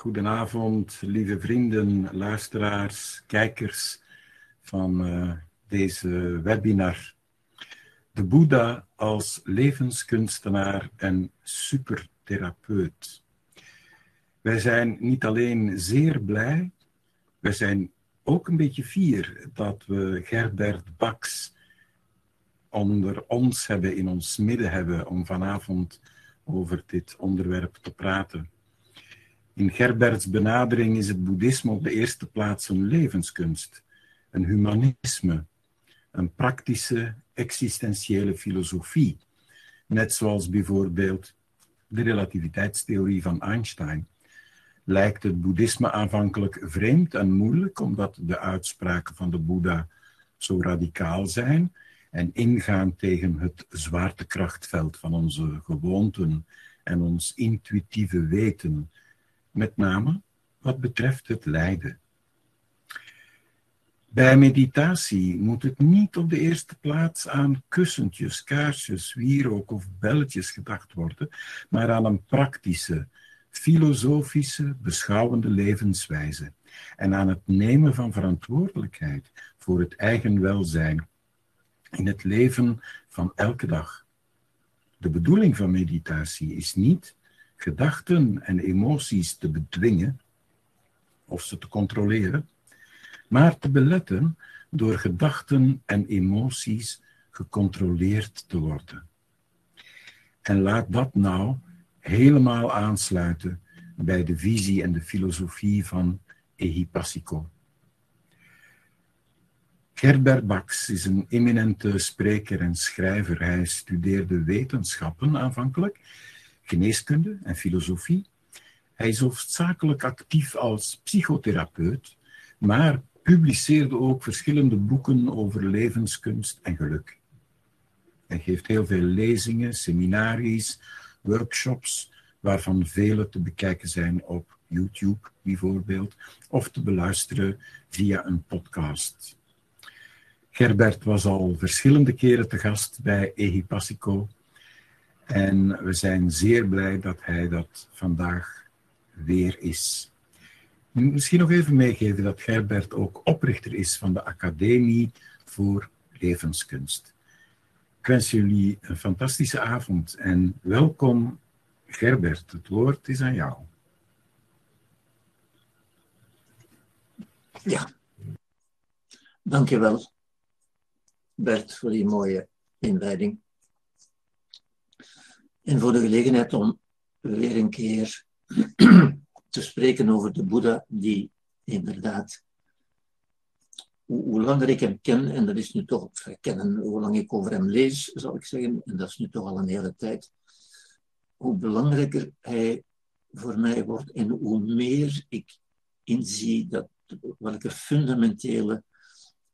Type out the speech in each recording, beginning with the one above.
Goedenavond, lieve vrienden, luisteraars, kijkers van uh, deze webinar. De Boeddha als levenskunstenaar en supertherapeut. Wij zijn niet alleen zeer blij, wij zijn ook een beetje fier dat we Gerbert Baks onder ons hebben, in ons midden hebben, om vanavond over dit onderwerp te praten. In Gerberts benadering is het boeddhisme op de eerste plaats een levenskunst, een humanisme, een praktische existentiële filosofie, net zoals bijvoorbeeld de relativiteitstheorie van Einstein. Lijkt het boeddhisme aanvankelijk vreemd en moeilijk, omdat de uitspraken van de Boeddha zo radicaal zijn en ingaan tegen het zwaartekrachtveld van onze gewoonten en ons intuïtieve weten, met name wat betreft het lijden. Bij meditatie moet het niet op de eerste plaats aan kussentjes, kaarsjes, wierook of belletjes gedacht worden, maar aan een praktische, filosofische, beschouwende levenswijze en aan het nemen van verantwoordelijkheid voor het eigen welzijn in het leven van elke dag. De bedoeling van meditatie is niet gedachten en emoties te bedwingen of ze te controleren, maar te beletten door gedachten en emoties gecontroleerd te worden. En laat dat nou helemaal aansluiten bij de visie en de filosofie van Ehipassiko. Gerbert Bax is een eminente spreker en schrijver. Hij studeerde wetenschappen aanvankelijk, geneeskunde en filosofie. Hij is hoofdzakelijk actief als psychotherapeut, maar publiceerde ook verschillende boeken over levenskunst en geluk. Hij geeft heel veel lezingen, seminaries, workshops, waarvan vele te bekijken zijn op YouTube bijvoorbeeld, of te beluisteren via een podcast. Gerbert was al verschillende keren te gast bij Ehipassico. En we zijn zeer blij dat hij dat vandaag weer is. Misschien nog even meegeven dat Gerbert ook oprichter is van de Academie voor Levenskunst. Ik wens jullie een fantastische avond en welkom Gerbert. Het woord is aan jou. Ja, dankjewel. Bert, voor die mooie inleiding. En voor de gelegenheid om weer een keer te spreken over de Boeddha, die inderdaad, hoe, langer ik hem ken, en dat is nu toch kennen, hoe lang ik over hem lees, zal ik zeggen, en dat is nu toch al een hele tijd, hoe belangrijker hij voor mij wordt en hoe meer ik inzie dat welke fundamentele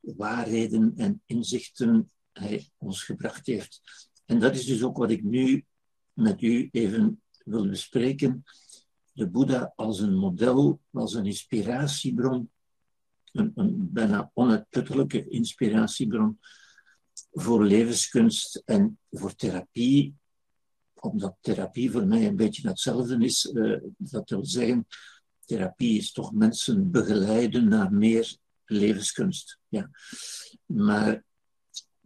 waarheden en inzichten hij ons gebracht heeft. En dat is dus ook wat ik nu met u even wil bespreken. De Boeddha als een model, als een inspiratiebron, een, een bijna onuitputtelijke inspiratiebron voor levenskunst en voor therapie, omdat therapie voor mij een beetje hetzelfde is. Uh, dat wil zeggen, therapie is toch mensen begeleiden naar meer levenskunst. Ja. Maar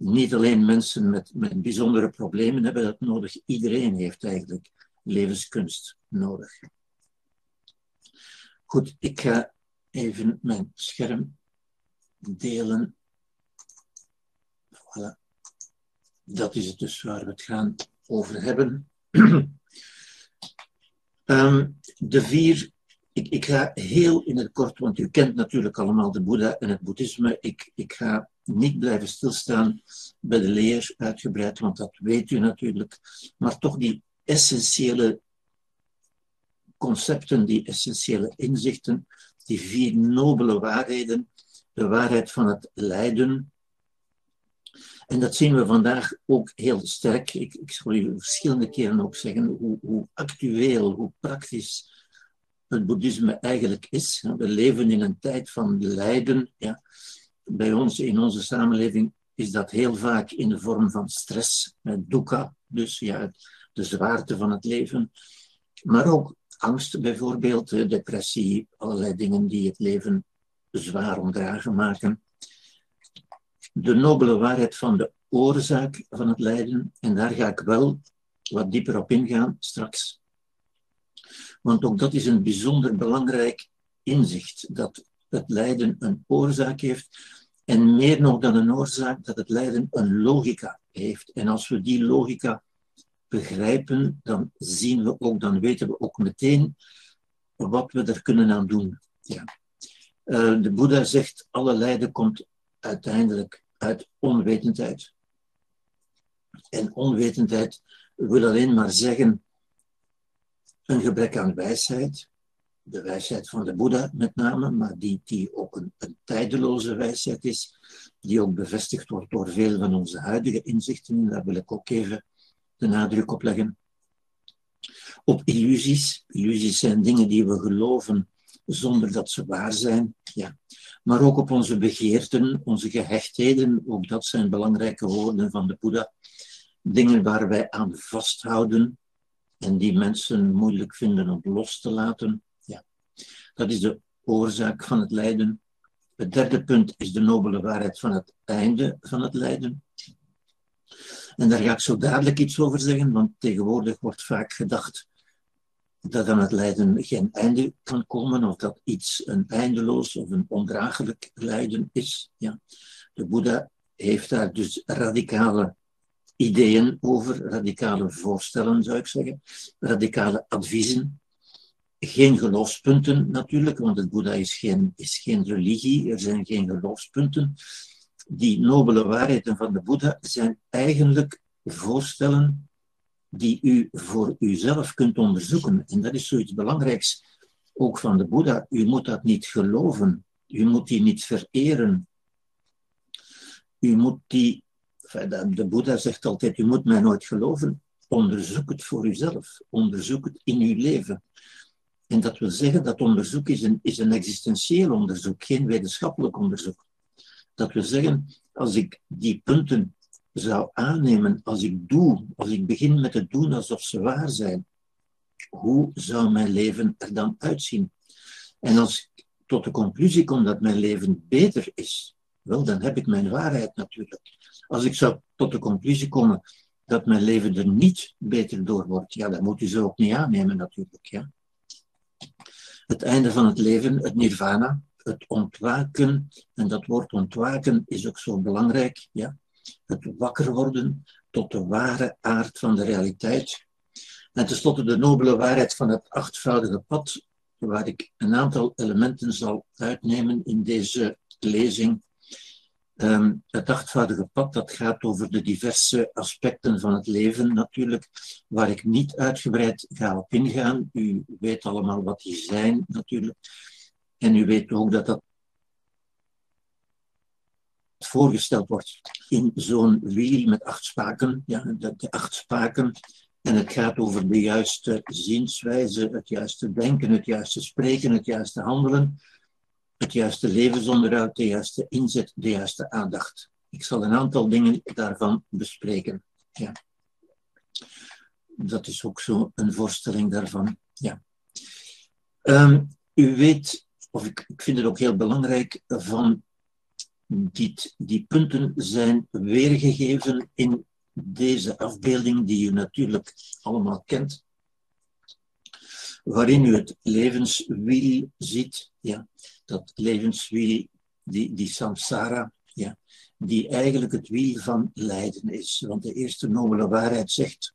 niet alleen mensen met, met bijzondere problemen hebben dat nodig. Iedereen heeft eigenlijk levenskunst nodig. Goed, ik ga even mijn scherm delen. Voilà. Dat is het dus waar we het gaan over hebben. um, de vier ik, ik, ga heel in het kort, want u kent natuurlijk allemaal de Boeddha en het boeddhisme. Ik, ik ga niet blijven stilstaan bij de leer uitgebreid, want dat weet u natuurlijk. Maar toch die essentiële concepten, die essentiële inzichten, die vier nobele waarheden, de waarheid van het lijden. En dat zien we vandaag ook heel sterk. Ik, ik zal u verschillende keren ook zeggen hoe, hoe actueel, hoe praktisch het boeddhisme eigenlijk is. We leven in een tijd van lijden. Ja. Bij ons, in onze samenleving, is dat heel vaak in de vorm van stress, dukkha, dus ja, de zwaarte van het leven. Maar ook angst bijvoorbeeld, depressie, allerlei dingen die het leven zwaar ondragen maken. De nobele waarheid van de oorzaak van het lijden, en daar ga ik wel wat dieper op ingaan straks. Want ook dat is een bijzonder belangrijk inzicht, dat het lijden een oorzaak heeft. En meer nog dan een oorzaak, dat het lijden een logica heeft. En als we die logica begrijpen, dan zien we ook, dan weten we ook meteen wat we er kunnen aan doen. Ja. Uh, de Boeddha zegt, alle lijden komt uiteindelijk uit onwetendheid. En onwetendheid wil alleen maar zeggen een gebrek aan wijsheid, de wijsheid van de Boeddha met name, maar die, die ook een, een tijdeloze wijsheid is, die ook bevestigd wordt door veel van onze huidige inzichten. Daar wil ik ook even de nadruk op leggen. Op illusies. Illusies zijn dingen die we geloven zonder dat ze waar zijn. Ja. Maar ook op onze begeerten, onze gehechtheden. Ook dat zijn belangrijke woorden van de Boeddha. Dingen waar wij aan vasthouden en die mensen moeilijk vinden om los te laten. Dat is de oorzaak van het lijden. Het derde punt is de nobele waarheid van het einde van het lijden. En daar ga ik zo dadelijk iets over zeggen, want tegenwoordig wordt vaak gedacht dat aan het lijden geen einde kan komen, of dat iets een eindeloos of een ondraaglijk lijden is. Ja. De Boeddha heeft daar dus radicale ideeën over, radicale voorstellen zou ik zeggen, radicale adviezen. Geen geloofspunten natuurlijk, want het Boeddha is geen, is geen religie, er zijn geen geloofspunten. Die nobele waarheden van de Boeddha zijn eigenlijk voorstellen die u voor uzelf kunt onderzoeken. En dat is zoiets belangrijks ook van de Boeddha. U moet dat niet geloven. U moet die niet vereren. U moet die, de Boeddha zegt altijd, u moet mij nooit geloven. Onderzoek het voor uzelf. Onderzoek het in uw leven. En dat wil zeggen, dat onderzoek is een, is een existentieel onderzoek, geen wetenschappelijk onderzoek. Dat wil zeggen, als ik die punten zou aannemen als ik doe, als ik begin met het doen alsof ze waar zijn, hoe zou mijn leven er dan uitzien? En als ik tot de conclusie kom dat mijn leven beter is, wel, dan heb ik mijn waarheid natuurlijk. Als ik zou tot de conclusie komen dat mijn leven er niet beter door wordt, ja, dan moet u ze ook niet aannemen natuurlijk. Ja. Het einde van het leven, het nirvana, het ontwaken, en dat woord ontwaken is ook zo belangrijk, ja het wakker worden tot de ware aard van de realiteit. En tenslotte de nobele waarheid van het achtvoudige pad, waar ik een aantal elementen zal uitnemen in deze lezing. Ehm, het achtvoudige pad, dat gaat over de diverse aspecten van het leven natuurlijk, waar ik niet uitgebreid ga op ingaan. U weet allemaal wat die zijn natuurlijk. En u weet ook dat dat voorgesteld wordt in zo'n wiel met acht spaken, ja, de, de acht spaken. En het gaat over de juiste zienswijze, het juiste denken, het juiste spreken, het juiste handelen, het juiste levensonderhoud, de juiste inzet, de juiste aandacht. Ik zal een aantal dingen daarvan bespreken. Ja. Dat is ook zo een voorstelling daarvan. Ja. Um, u weet, of ik, ik vind het ook heel belangrijk, van die, die punten zijn weergegeven in deze afbeelding, die u natuurlijk allemaal kent, waarin u het levenswiel ziet, ja, dat levenswiel, die, die samsara, ja, die eigenlijk het wiel van lijden is. Want de eerste nobele waarheid zegt,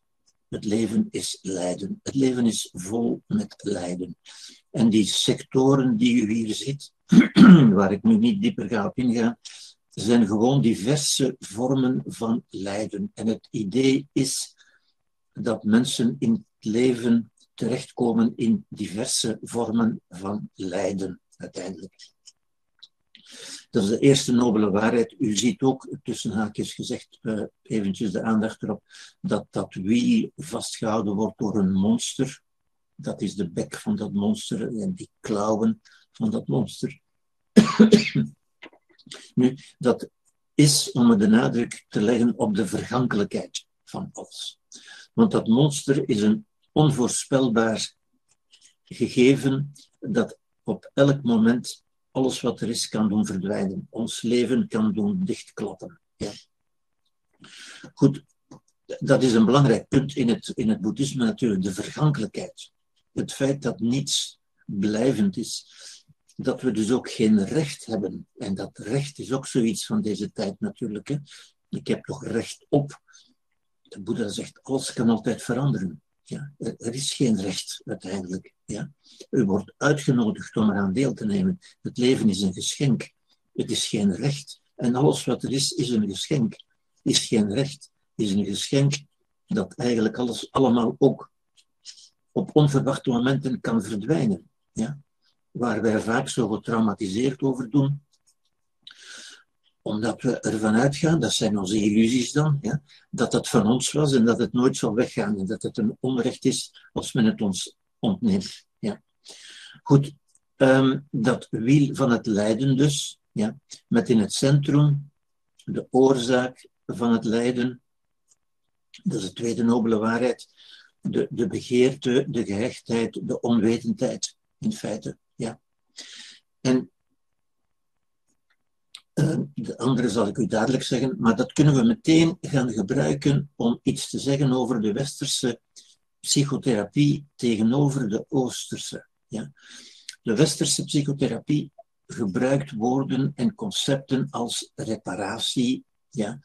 het leven is lijden. Het leven is vol met lijden. En die sectoren die u hier ziet, waar ik nu niet dieper ga op ingaan, zijn gewoon diverse vormen van lijden. En het idee is dat mensen in het leven terechtkomen in diverse vormen van lijden, uiteindelijk. Dat is de eerste nobele waarheid. U ziet ook, tussen haakjes gezegd, uh, eventjes de aandacht erop, dat dat wiel vastgehouden wordt door een monster. Dat is de bek van dat monster en die klauwen van dat monster. nu, dat is om de nadruk te leggen op de vergankelijkheid van alles. Want dat monster is een onvoorspelbaar gegeven dat op elk moment alles wat er is kan doen verdwijnen. Ons leven kan doen dichtklappen. Ja. Goed, dat is een belangrijk punt in het, in het boeddhisme natuurlijk, de vergankelijkheid. Het feit dat niets blijvend is. Dat we dus ook geen recht hebben. En dat recht is ook zoiets van deze tijd natuurlijk. Hè. Ik heb toch recht op. De Boeddha zegt, alles kan altijd veranderen. Ja, er, is geen recht uiteindelijk. Ja. U wordt uitgenodigd om eraan deel te nemen. Het leven is een geschenk. Het is geen recht. En alles wat er is, is een geschenk. Is geen recht. Is een geschenk dat eigenlijk alles allemaal ook op onverwachte momenten kan verdwijnen. Ja. Waar wij vaak zo getraumatiseerd over doen, omdat we ervan uitgaan, dat zijn onze illusies dan, ja, dat het van ons was en dat het nooit zal weggaan en dat het een onrecht is als men het ons ontneemt. Ja. Goed, um, dat wiel van het lijden dus, ja, met in het centrum de oorzaak van het lijden, dat is de tweede nobele waarheid, de, de begeerte, de gehechtheid, de onwetendheid, in feite. Ja. En de andere zal ik u dadelijk zeggen, maar dat kunnen we meteen gaan gebruiken om iets te zeggen over de westerse psychotherapie tegenover de oosterse. Ja. De westerse psychotherapie gebruikt woorden en concepten als reparatie, ja,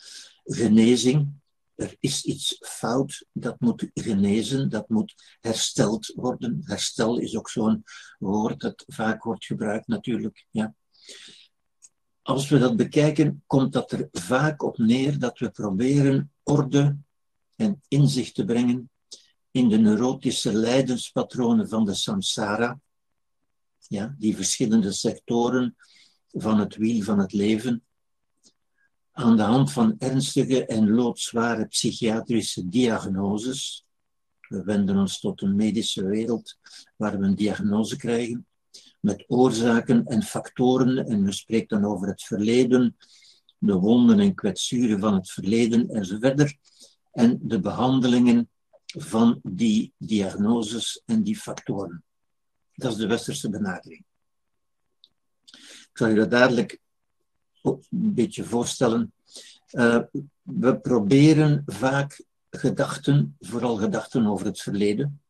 genezing, er is iets fout, dat moet genezen, dat moet hersteld worden. Herstel is ook zo'n woord dat vaak wordt gebruikt natuurlijk. Ja. Als we dat bekijken, komt dat er vaak op neer dat we proberen orde en inzicht te brengen in de neurotische lijdenspatronen van de samsara, ja, die verschillende sectoren van het wiel van het leven, aan de hand van ernstige en loodzware psychiatrische diagnoses. We wenden ons tot een medische wereld waar we een diagnose krijgen met oorzaken en factoren en we spreken dan over het verleden, de wonden en kwetsuren van het verleden enzovoort en de behandelingen van die diagnoses en die factoren. Dat is de westerse benadering. Ik zal je dat dadelijk een beetje voorstellen. Uh, we proberen vaak gedachten, vooral gedachten over het verleden,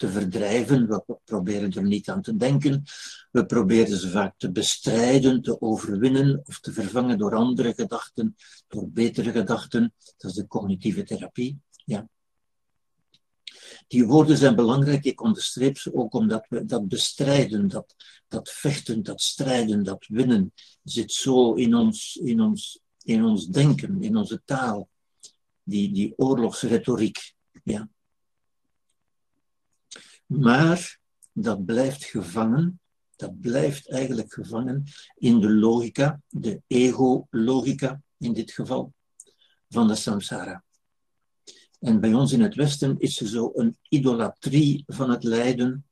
te verdrijven. We proberen er niet aan te denken. We proberen ze vaak te bestrijden, te overwinnen of te vervangen door andere gedachten, door betere gedachten. Dat is de cognitieve therapie. Ja. Die woorden zijn belangrijk, ik onderstreep ze ook omdat we dat bestrijden, dat, dat vechten, dat strijden, dat winnen, zit zo in ons, in ons, in ons denken, in onze taal. Die, die oorlogsretoriek. Ja. Maar dat blijft gevangen, dat blijft eigenlijk gevangen in de logica, de ego-logica in dit geval, van de samsara. En bij ons in het Westen is er zo een idolatrie van het lijden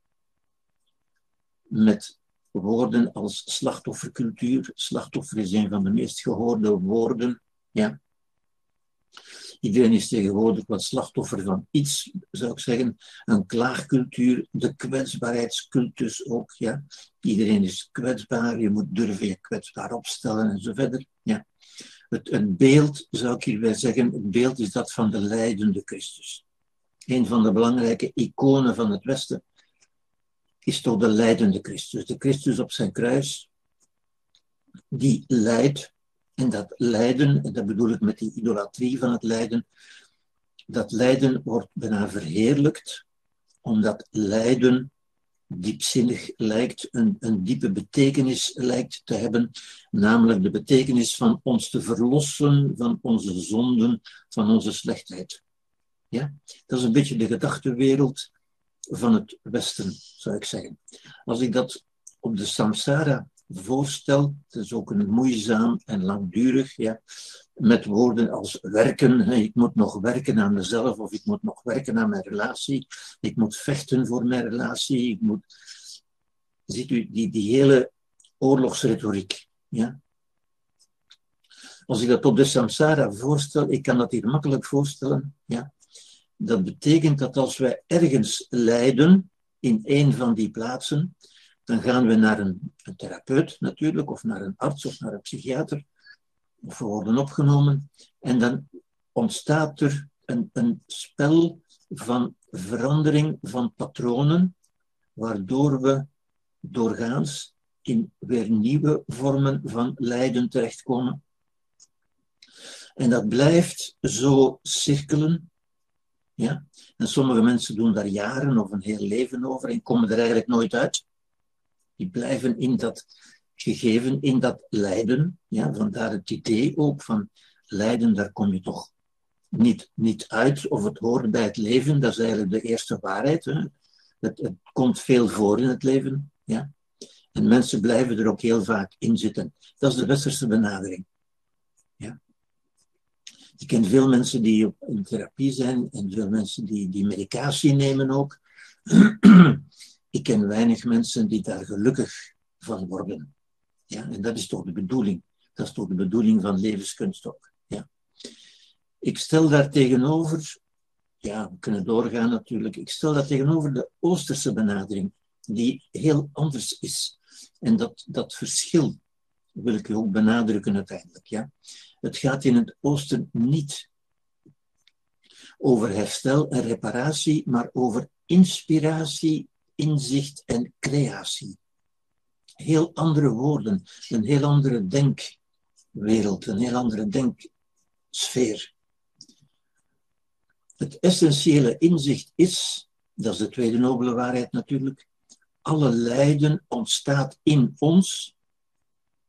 met woorden als slachtoffercultuur. Slachtoffer is een van de meest gehoorde woorden. Ja. Iedereen is tegenwoordig wat slachtoffer van iets, zou ik zeggen. Een klaagcultuur, de kwetsbaarheidscultus ook. Ja. Iedereen is kwetsbaar, je moet durven je kwetsbaar opstellen en zo verder. Ja. Het, een beeld, zou ik hierbij zeggen, het beeld is dat van de leidende Christus. Een van de belangrijke iconen van het Westen is toch de leidende Christus. De Christus op zijn kruis, die leidt. En dat lijden, en dat bedoel ik met die idolatrie van het lijden, dat lijden wordt bijna verheerlijkt, omdat lijden diepzinnig lijkt, een, een diepe betekenis lijkt te hebben, namelijk de betekenis van ons te verlossen van onze zonden, van onze slechtheid. Ja? Dat is een beetje de gedachtenwereld van het Westen, zou ik zeggen. Als ik dat op de samsara voorstel, het is ook een moeizaam en langdurig, ja, met woorden als werken, ik moet nog werken aan mezelf of ik moet nog werken aan mijn relatie, ik moet vechten voor mijn relatie, ik moet... Ziet u, die, die hele oorlogsretoriek, ja. Als ik dat op de samsara voorstel, ik kan dat hier makkelijk voorstellen, ja. Dat betekent dat als wij ergens lijden, in een van die plaatsen, dan gaan we naar een, therapeut natuurlijk, of naar een arts of naar een psychiater, of we worden opgenomen, en dan ontstaat er een, een spel van verandering van patronen, waardoor we doorgaans in weer nieuwe vormen van lijden terechtkomen. En dat blijft zo cirkelen. Ja? En sommige mensen doen daar jaren of een heel leven over en komen er eigenlijk nooit uit. Die blijven in dat gegeven, in dat lijden. Ja? Vandaar het idee ook van lijden, daar kom je toch niet, niet uit of het hoort bij het leven. Dat is eigenlijk de eerste waarheid. Hè? Het, het komt veel voor in het leven. Ja? En mensen blijven er ook heel vaak in zitten. Dat is de westerse benadering. Ja? Ik ken veel mensen die in therapie zijn en veel mensen die, die medicatie nemen ook. Ik ken weinig mensen die daar gelukkig van worden. Ja? En dat is toch de bedoeling. Dat is toch de bedoeling van levenskunst ook. Ja? Ik stel daar tegenover, ja, we kunnen doorgaan natuurlijk, ik stel daar tegenover de Oosterse benadering, die heel anders is. En dat, dat verschil wil ik ook benadrukken uiteindelijk. Ja? Het gaat in het oosten niet over herstel en reparatie, maar over inspiratie, inzicht en creatie. Heel andere woorden, een heel andere denkwereld, een heel andere denksfeer. Het essentiële inzicht is, dat is de tweede nobele waarheid natuurlijk, alle lijden ontstaat in ons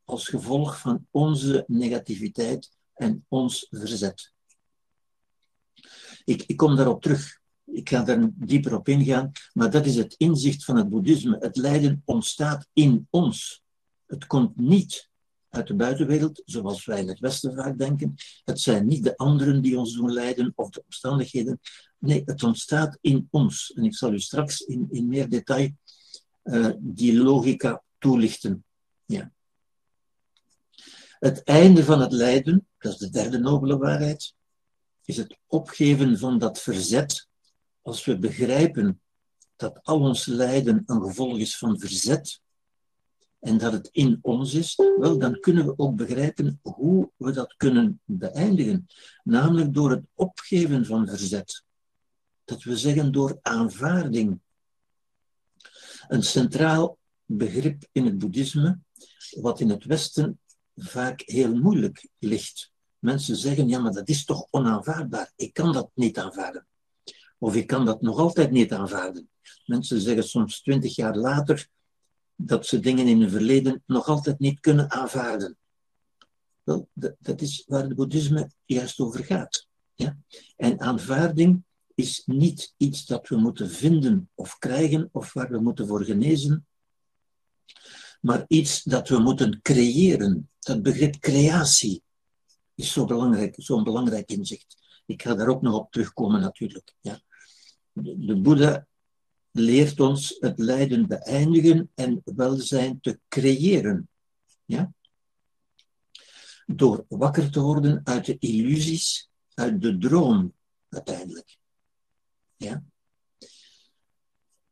als gevolg van onze negativiteit en ons verzet. Ik, ik kom daarop terug. Ik ga daar dieper op ingaan, maar dat is het inzicht van het boeddhisme. Het lijden ontstaat in ons. Het komt niet uit de buitenwereld, zoals wij in het Westen vaak denken. Het zijn niet de anderen die ons doen lijden of de omstandigheden. Nee, het ontstaat in ons. En ik zal u straks in, in meer detail uh, die logica toelichten. Ja. Het einde van het lijden, dat is de derde nobele waarheid, is het opgeven van dat verzet. Als we begrijpen dat al ons lijden een gevolg is van verzet en dat het in ons is, wel, dan kunnen we ook begrijpen hoe we dat kunnen beëindigen. Namelijk door het opgeven van verzet. Dat we zeggen door aanvaarding een centraal begrip in het boeddhisme, wat in het Westen vaak heel moeilijk ligt. Mensen zeggen, ja, maar dat is toch onaanvaardbaar. Ik kan dat niet aanvaarden. Of ik kan dat nog altijd niet aanvaarden. Mensen zeggen soms twintig jaar later dat ze dingen in hun verleden nog altijd niet kunnen aanvaarden. Wel, dat, dat is waar het boeddhisme juist over gaat. Ja? En aanvaarding is niet iets dat we moeten vinden of krijgen of waar we moeten voor genezen, maar iets dat we moeten creëren. Dat begrip creatie is zo belangrijk, zo'n belangrijk inzicht. Ik ga daar ook nog op terugkomen natuurlijk. Ja. De, Boeddha leert ons het lijden beëindigen en welzijn te creëren. Ja? Door wakker te worden uit de illusies, uit de droom uiteindelijk. Ja?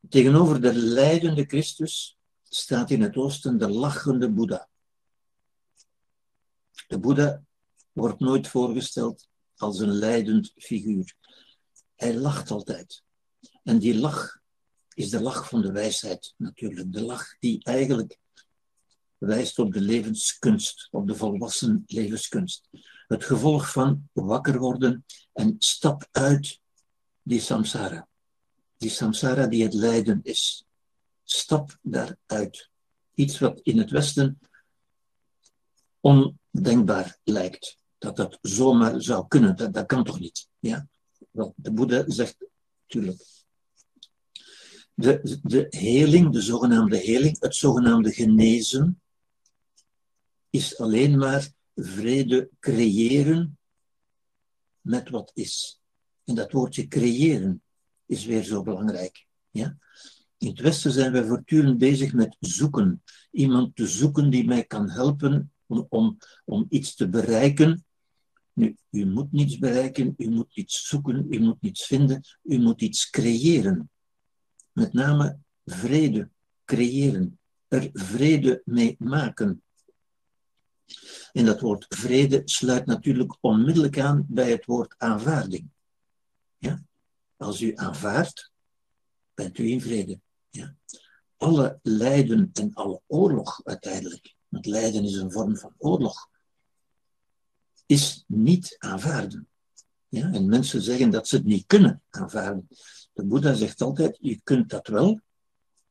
Tegenover de lijdende Christus staat in het oosten de lachende Boeddha. De Boeddha wordt nooit voorgesteld als een lijdend figuur. Hij lacht altijd. En die lach is de lach van de wijsheid natuurlijk. De lach die eigenlijk wijst op de levenskunst, op de volwassen levenskunst. Het gevolg van wakker worden en stap uit die samsara. Die samsara die het lijden is. Stap daaruit. Iets wat in het Westen ondenkbaar lijkt. Dat dat zomaar zou kunnen. Dat, dat kan toch niet? Ja? Wel, de Boeddha zegt, tuurlijk. De, de heling, de zogenaamde heling, het zogenaamde genezen, is alleen maar vrede creëren met wat is. En dat woordje creëren is weer zo belangrijk. Ja? In het Westen zijn wij voortdurend bezig met zoeken. Iemand te zoeken die mij kan helpen om, om, om iets te bereiken. Nu, u moet niets bereiken, u moet iets zoeken, u moet niets vinden, u moet iets creëren. Met name vrede creëren, er vrede mee maken. En dat woord vrede sluit natuurlijk onmiddellijk aan bij het woord aanvaarding. Ja? Als u aanvaardt, bent u in vrede. Ja? Alle lijden en alle oorlog uiteindelijk, want lijden is een vorm van oorlog, is niet aanvaarden. Ja? En mensen zeggen dat ze het niet kunnen aanvaarden. De Boeddha zegt altijd, je kunt dat wel,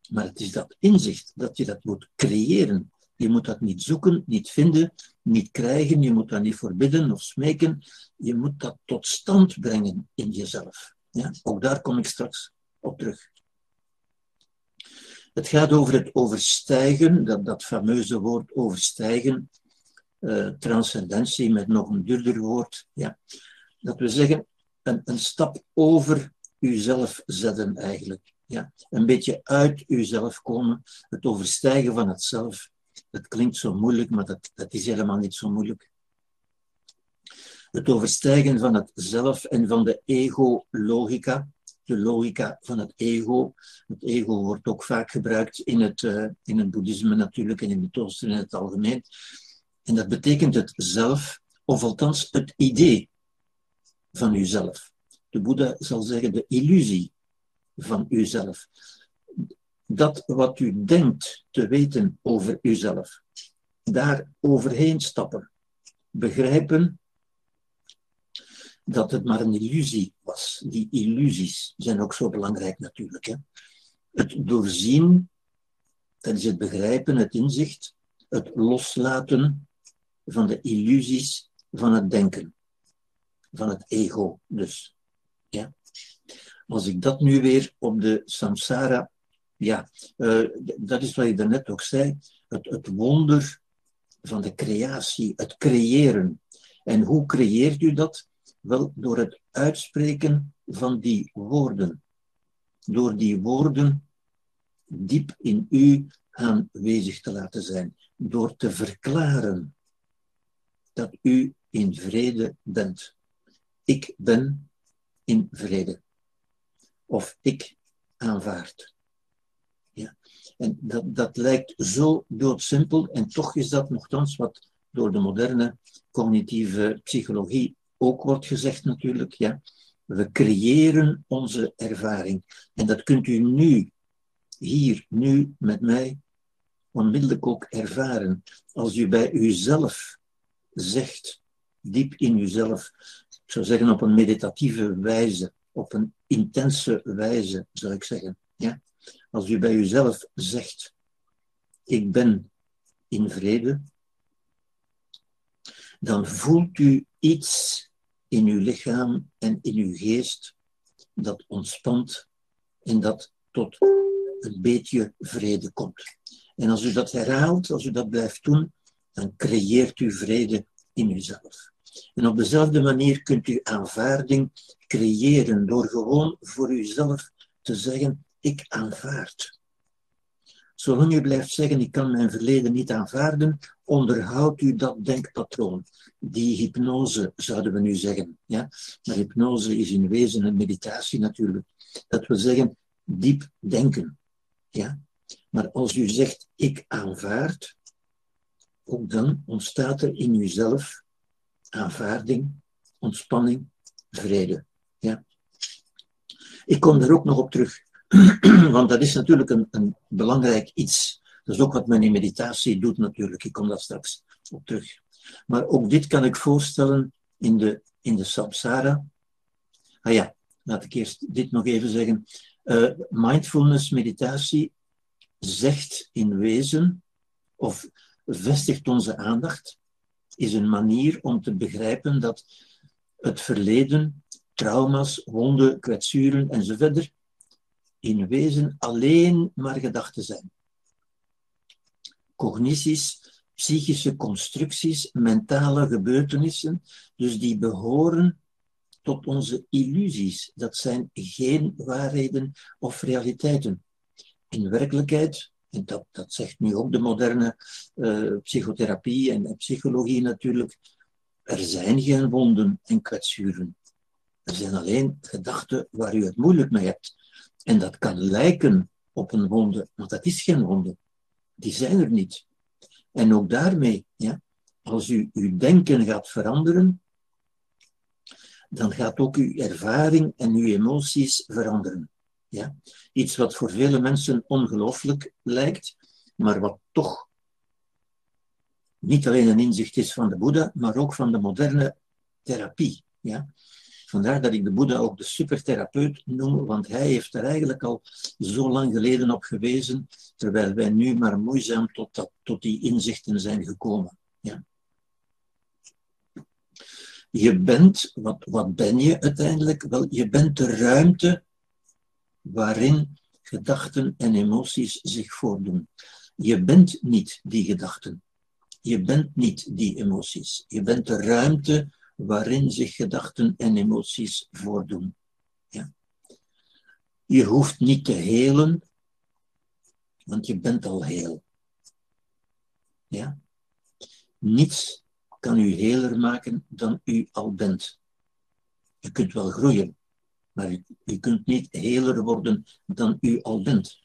maar het is dat inzicht dat je dat moet creëren. Je moet dat niet zoeken, niet vinden, niet krijgen. Je moet dat niet voorbidden of smeken. Je moet dat tot stand brengen in jezelf. Ja, ook daar kom ik straks op terug. Het gaat over het overstijgen, dat, dat fameuze woord overstijgen, uh, transcendentie met nog een duurder woord. Ja. Dat we zeggen, een, een stap over uzelf zetten eigenlijk. Ja. Een beetje uit uzelf komen, het overstijgen van het zelf. Het klinkt zo moeilijk, maar dat, dat is helemaal niet zo moeilijk. Het overstijgen van het zelf en van de ego-logica. De logica van het ego. Het ego wordt ook vaak gebruikt in het, uh, in het boeddhisme natuurlijk en in het oosten in het algemeen. En dat betekent het zelf, of althans het idee van uzelf. De Boeddha zal zeggen de illusie van uzelf. Dat wat u denkt te weten over uzelf, daar overheen stappen. Begrijpen dat het maar een illusie was. Die illusies zijn ook zo belangrijk natuurlijk. Hè? Het doorzien, dat is het begrijpen, het inzicht, het loslaten van de illusies van het denken, van het ego dus. Ja? Als ik dat nu weer op de samsara, ja, uh, dat is wat je daarnet ook zei, het, het wonder van de creatie, het creëren. En hoe creëert u dat? Wel, door het uitspreken van die woorden. Door die woorden diep in u aanwezig te laten zijn. Door te verklaren dat u in vrede bent. Ik ben in vrede. Of ik aanvaard. Ja. En dat, dat lijkt zo doodsimpel en toch is dat nogthans wat door de moderne cognitieve psychologie ook wordt gezegd natuurlijk. Ja. We creëren onze ervaring. En dat kunt u nu, hier, nu met mij, onmiddellijk ook ervaren. Als u bij uzelf zegt, diep in uzelf, ik zou zeggen op een meditatieve wijze, op een intense wijze, zou ik zeggen. Ja? Als u bij uzelf zegt, ik ben in vrede, dan voelt u iets in uw lichaam en in uw geest dat ontspant en dat tot een beetje vrede komt. En als u dat herhaalt, als u dat blijft doen, dan creëert u vrede in uzelf. En op dezelfde manier kunt u aanvaarding creëren door gewoon voor uzelf te zeggen, ik aanvaard. Zolang u blijft zeggen, ik kan mijn verleden niet aanvaarden, onderhoudt u dat denkpatroon. Die hypnose, zouden we nu zeggen. Ja? Maar hypnose is in wezen een meditatie natuurlijk. Dat we zeggen, diep denken. Ja? Maar als u zegt, ik aanvaard, ook dan ontstaat er in uzelf aanvaarding, ontspanning, vrede. Ja? Ik kom daar ook nog op terug. Want dat is natuurlijk een, een belangrijk iets. Dat is ook wat men in meditatie doet natuurlijk. Ik kom daar straks op terug. Maar ook dit kan ik voorstellen in de, in de samsara. Ah ja, laat ik eerst dit nog even zeggen. Uh, mindfulness meditatie zegt in wezen, of vestigt onze aandacht, is een manier om te begrijpen dat het verleden, trauma's, wonden, kwetsuren enzovoort in wezen alleen maar gedachten zijn. Cognities, psychische constructies, mentale gebeurtenissen, dus die behoren tot onze illusies. Dat zijn geen waarheden of realiteiten. In werkelijkheid, dat, dat zegt nu ook de moderne uh, psychotherapie en, en psychologie natuurlijk, er zijn geen wonden en kwetsuren. Er zijn alleen gedachten waar u het moeilijk mee hebt. En dat kan lijken op een wonde, maar dat is geen wonde. Die zijn er niet. En ook daarmee, ja, als u uw denken gaat veranderen, dan gaat ook uw ervaring en uw emoties veranderen. Ja? Iets wat voor vele mensen ongelooflijk lijkt, maar wat toch niet alleen een inzicht is van de Boeddha, maar ook van de moderne therapie. Ja? Vandaar dat ik de Boeddha ook de supertherapeut noem, want hij heeft er eigenlijk al zo lang geleden op gewezen, terwijl wij nu maar moeizaam tot, dat, tot die inzichten zijn gekomen. Ja. Je bent, wat, wat ben je uiteindelijk? Wel, je bent de ruimte waarin gedachten en emoties zich voordoen. Je bent niet die gedachten. Je bent niet die emoties. Je bent de ruimte waarin zich gedachten en emoties voordoen. Ja. Je hoeft niet te helen, want je bent al heel. Ja. Niets kan u heler maken dan u al bent. Je kunt wel groeien, maar u, kunt niet heler worden dan u al bent.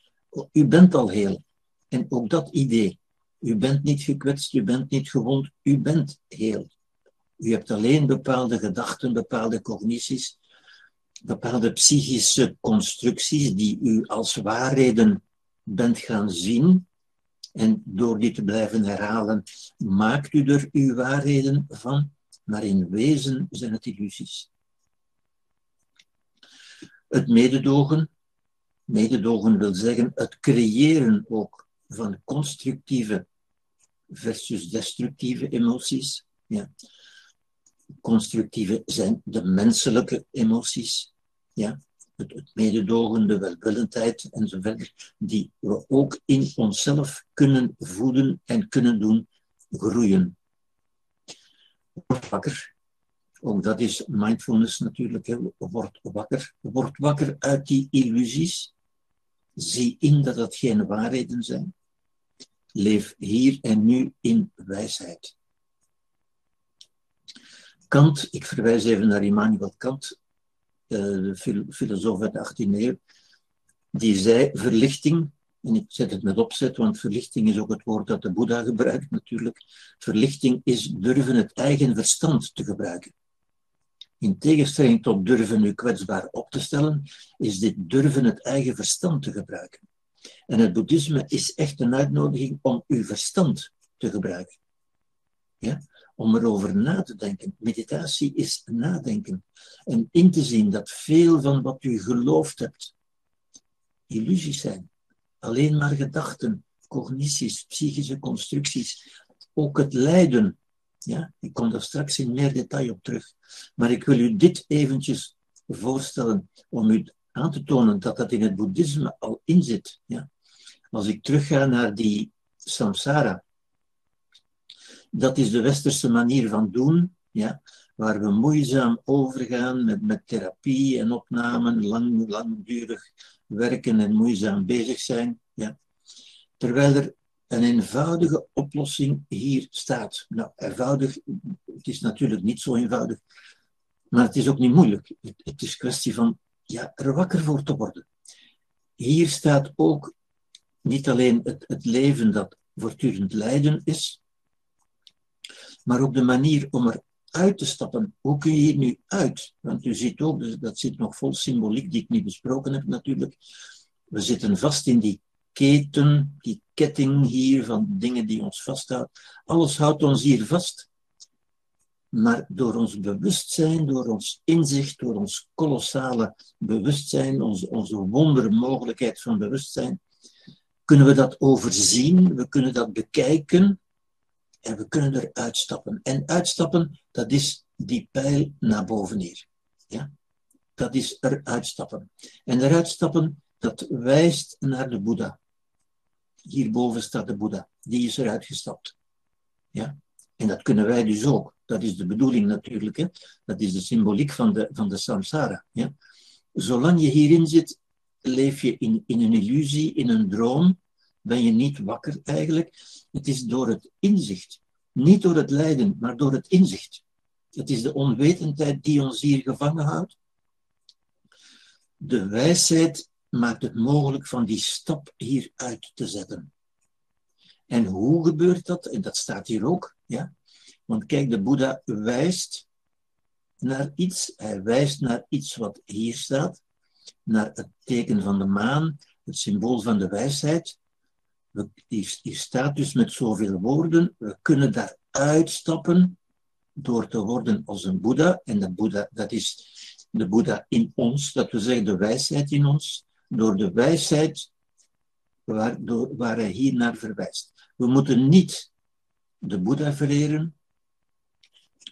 U bent al heel. En ook dat idee. U bent niet gekwetst, u bent niet gewond, u bent heel. U hebt alleen bepaalde gedachten, bepaalde cognities, bepaalde psychische constructies die u als waarheden bent gaan zien. En door die te blijven herhalen, maakt u er uw waarheden van, maar in wezen zijn het illusies. Het mededogen, mededogen wil zeggen het creëren ook van constructieve versus destructieve emoties. Ja. Constructieve zijn de menselijke emoties. Ja. Het, mededogen, de welwillendheid enzovoort, die we ook in onszelf kunnen voeden en kunnen doen groeien. Ook dat is mindfulness natuurlijk. Hè. Word wakker. Word wakker uit die illusies. Zie in dat het geen waarheden zijn. Leef hier en nu in wijsheid. Kant, ik verwijs even naar Immanuel Kant, eh, de filosoof uit de 18e eeuw, die zei verlichting, en ik zet het met opzet, want verlichting is ook het woord dat de Boeddha gebruikt natuurlijk. Verlichting is durven het eigen verstand te gebruiken. In tegenstelling tot durven u kwetsbaar op te stellen, is dit durven het eigen verstand te gebruiken. En het boeddhisme is echt een uitnodiging om uw verstand te gebruiken. Ja? Om erover na te denken. Meditatie is nadenken. En in te zien dat veel van wat u geloofd hebt illusies zijn. Alleen maar gedachten, cognities, psychische constructies. Ook het lijden. Ja? Ik kom daar straks in meer detail op terug. Maar ik wil u dit eventjes voorstellen om u aan te tonen dat dat in het boeddhisme al in zit. Ja? Als ik terugga naar die samsara, dat is de westerse manier van doen, ja? waar we moeizaam overgaan met, met therapie en opnamen, lang, langdurig werken en moeizaam bezig zijn. Ja? Terwijl er een eenvoudige oplossing hier staat. Nou, eenvoudig, het is natuurlijk niet zo eenvoudig, maar het is ook niet moeilijk. Het, het is kwestie van ja, er wakker voor te worden. Hier staat ook niet alleen het, het leven dat voortdurend lijden is, maar ook de manier om er uit te stappen. Hoe kun je hier nu uit? Want u ziet ook, dus dat zit nog vol symboliek die ik niet besproken heb natuurlijk. We zitten vast in die keten, die ketting hier van dingen die ons vasthoudt. Alles houdt ons hier vast. Maar door ons bewustzijn, door ons inzicht, door ons kolossale bewustzijn, onze, onze wondermogelijkheid van bewustzijn, kunnen we dat overzien, we kunnen dat bekijken en we kunnen er uitstappen. En uitstappen, dat is die pijl naar boven hier. Ja? Dat is er uitstappen. En eruit stappen, dat wijst naar de Boeddha. Hierboven staat de Boeddha. Die is eruit gestapt. Ja? En dat kunnen wij dus ook. Dat is de bedoeling natuurlijk. Hè? Dat is de symboliek van de, van de samsara. Ja? Zolang je hierin zit, leef je in, in een illusie, in een droom. Ben je niet wakker eigenlijk. Het is door het inzicht. Niet door het lijden, maar door het inzicht. Het is de onwetendheid die ons hier gevangen houdt. De wijsheid maakt het mogelijk van die stap hieruit te zetten. En hoe gebeurt dat? En dat staat hier ook. Ja? Want kijk, de Boeddha wijst naar iets. Hij wijst naar iets wat hier staat. Naar het teken van de maan, het symbool van de wijsheid. Hier staat dus met zoveel woorden. We kunnen daar uitstappen door te worden als een Boeddha. En de Boeddha, dat is de Boeddha in ons, dat we zeggen de wijsheid in ons. Door de wijsheid waar, hij hier naar verwijst. We moeten niet de Boeddha vereren.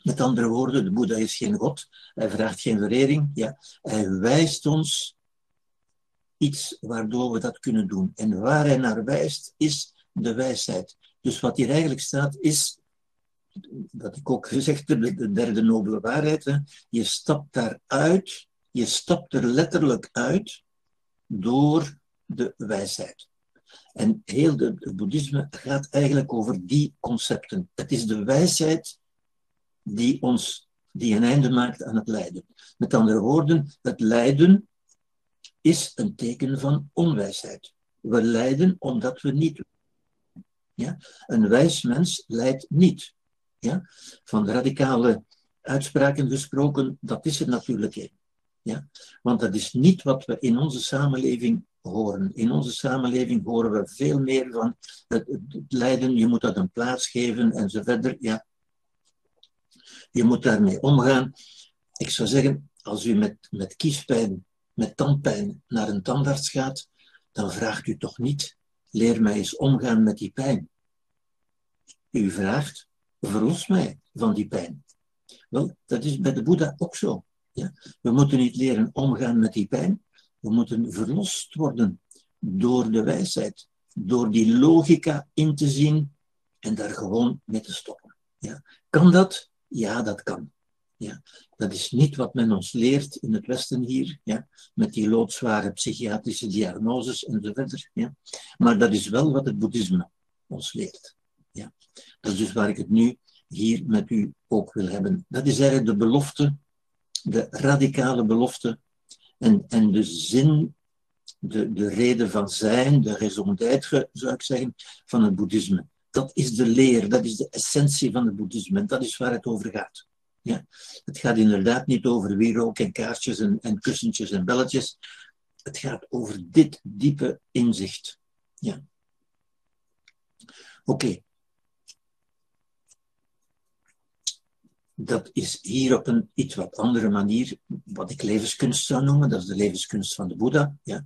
Met andere woorden, de Boeddha is geen God. Hij vraagt geen verering. Ja. Hij wijst ons iets waardoor we dat kunnen doen. En waar hij naar wijst, is de wijsheid. Dus wat hier eigenlijk staat, is, dat ik ook gezegd heb, de derde nobele waarheid. Hè. Je stapt daaruit, je stapt er letterlijk uit door de wijsheid. En heel het boeddhisme gaat eigenlijk over die concepten. Het is de wijsheid die ons die een einde maakt aan het lijden. Met andere woorden, het lijden is een teken van onwijsheid. We lijden omdat we niet. Ja? Een wijs mens lijdt niet. Ja? Van radicale uitspraken gesproken, dat is er natuurlijk een. Ja? Want dat is niet wat we in onze samenleving horen. In onze samenleving horen we veel meer van het, lijden, je moet dat een plaats geven en verder. Ja. Je moet daarmee omgaan. Ik zou zeggen, als u met, met kiespijn, met tandpijn naar een tandarts gaat, dan vraagt u toch niet, leer mij eens omgaan met die pijn. U vraagt, verlos mij van die pijn. Wel, dat is bij de Boeddha ook zo. Ja? We moeten niet leren omgaan met die pijn, we moeten verlost worden door de wijsheid, door die logica in te zien en daar gewoon mee te stoppen. Ja. Kan dat? Ja, dat kan. Ja. Dat is niet wat men ons leert in het Westen hier, ja, met die loodzware psychiatrische diagnoses enzovoort. Ja. Maar dat is wel wat het boeddhisme ons leert. Ja. Dat is dus waar ik het nu hier met u ook wil hebben. Dat is eigenlijk de belofte, de radicale belofte en, en de zin, de, de reden van zijn, de raison d'être, zou ik zeggen, van het boeddhisme. Dat is de leer, dat is de essentie van het boeddhisme. En dat is waar het over gaat. Ja? Het gaat inderdaad niet over wierook en kaarsjes en, en kussentjes en belletjes. Het gaat over dit diepe inzicht. Ja. Oké. Dat is hier op een iets wat andere manier, wat ik levenskunst zou noemen, dat is de levenskunst van de Boeddha. Ja.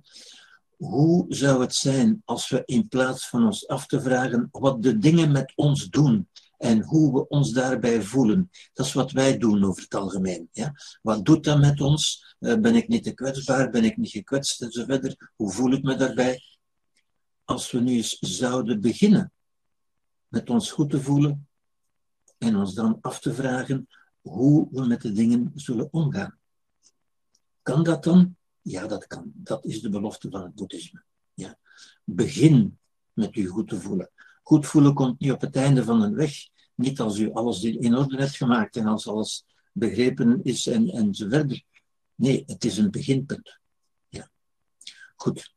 Hoe zou het zijn als we in plaats van ons af te vragen wat de dingen met ons doen en hoe we ons daarbij voelen, dat is wat wij doen over het algemeen. Ja. Wat doet dat met ons? Uh, ben ik niet te kwetsbaar? Ben ik niet gekwetst? En zo verder. Hoe voel ik me daarbij? Als we nu eens zouden beginnen met ons goed te voelen, en ons dan af te vragen hoe we met de dingen zullen omgaan. Kan dat dan? Ja, dat kan. Dat is de belofte van het boeddhisme. Ja. Begin met u goed te voelen. Goed voelen komt niet op het einde van een weg. Niet als u alles in orde hebt gemaakt en als alles begrepen is en, en zo verder. Nee, het is een beginpunt. Ja. Goed.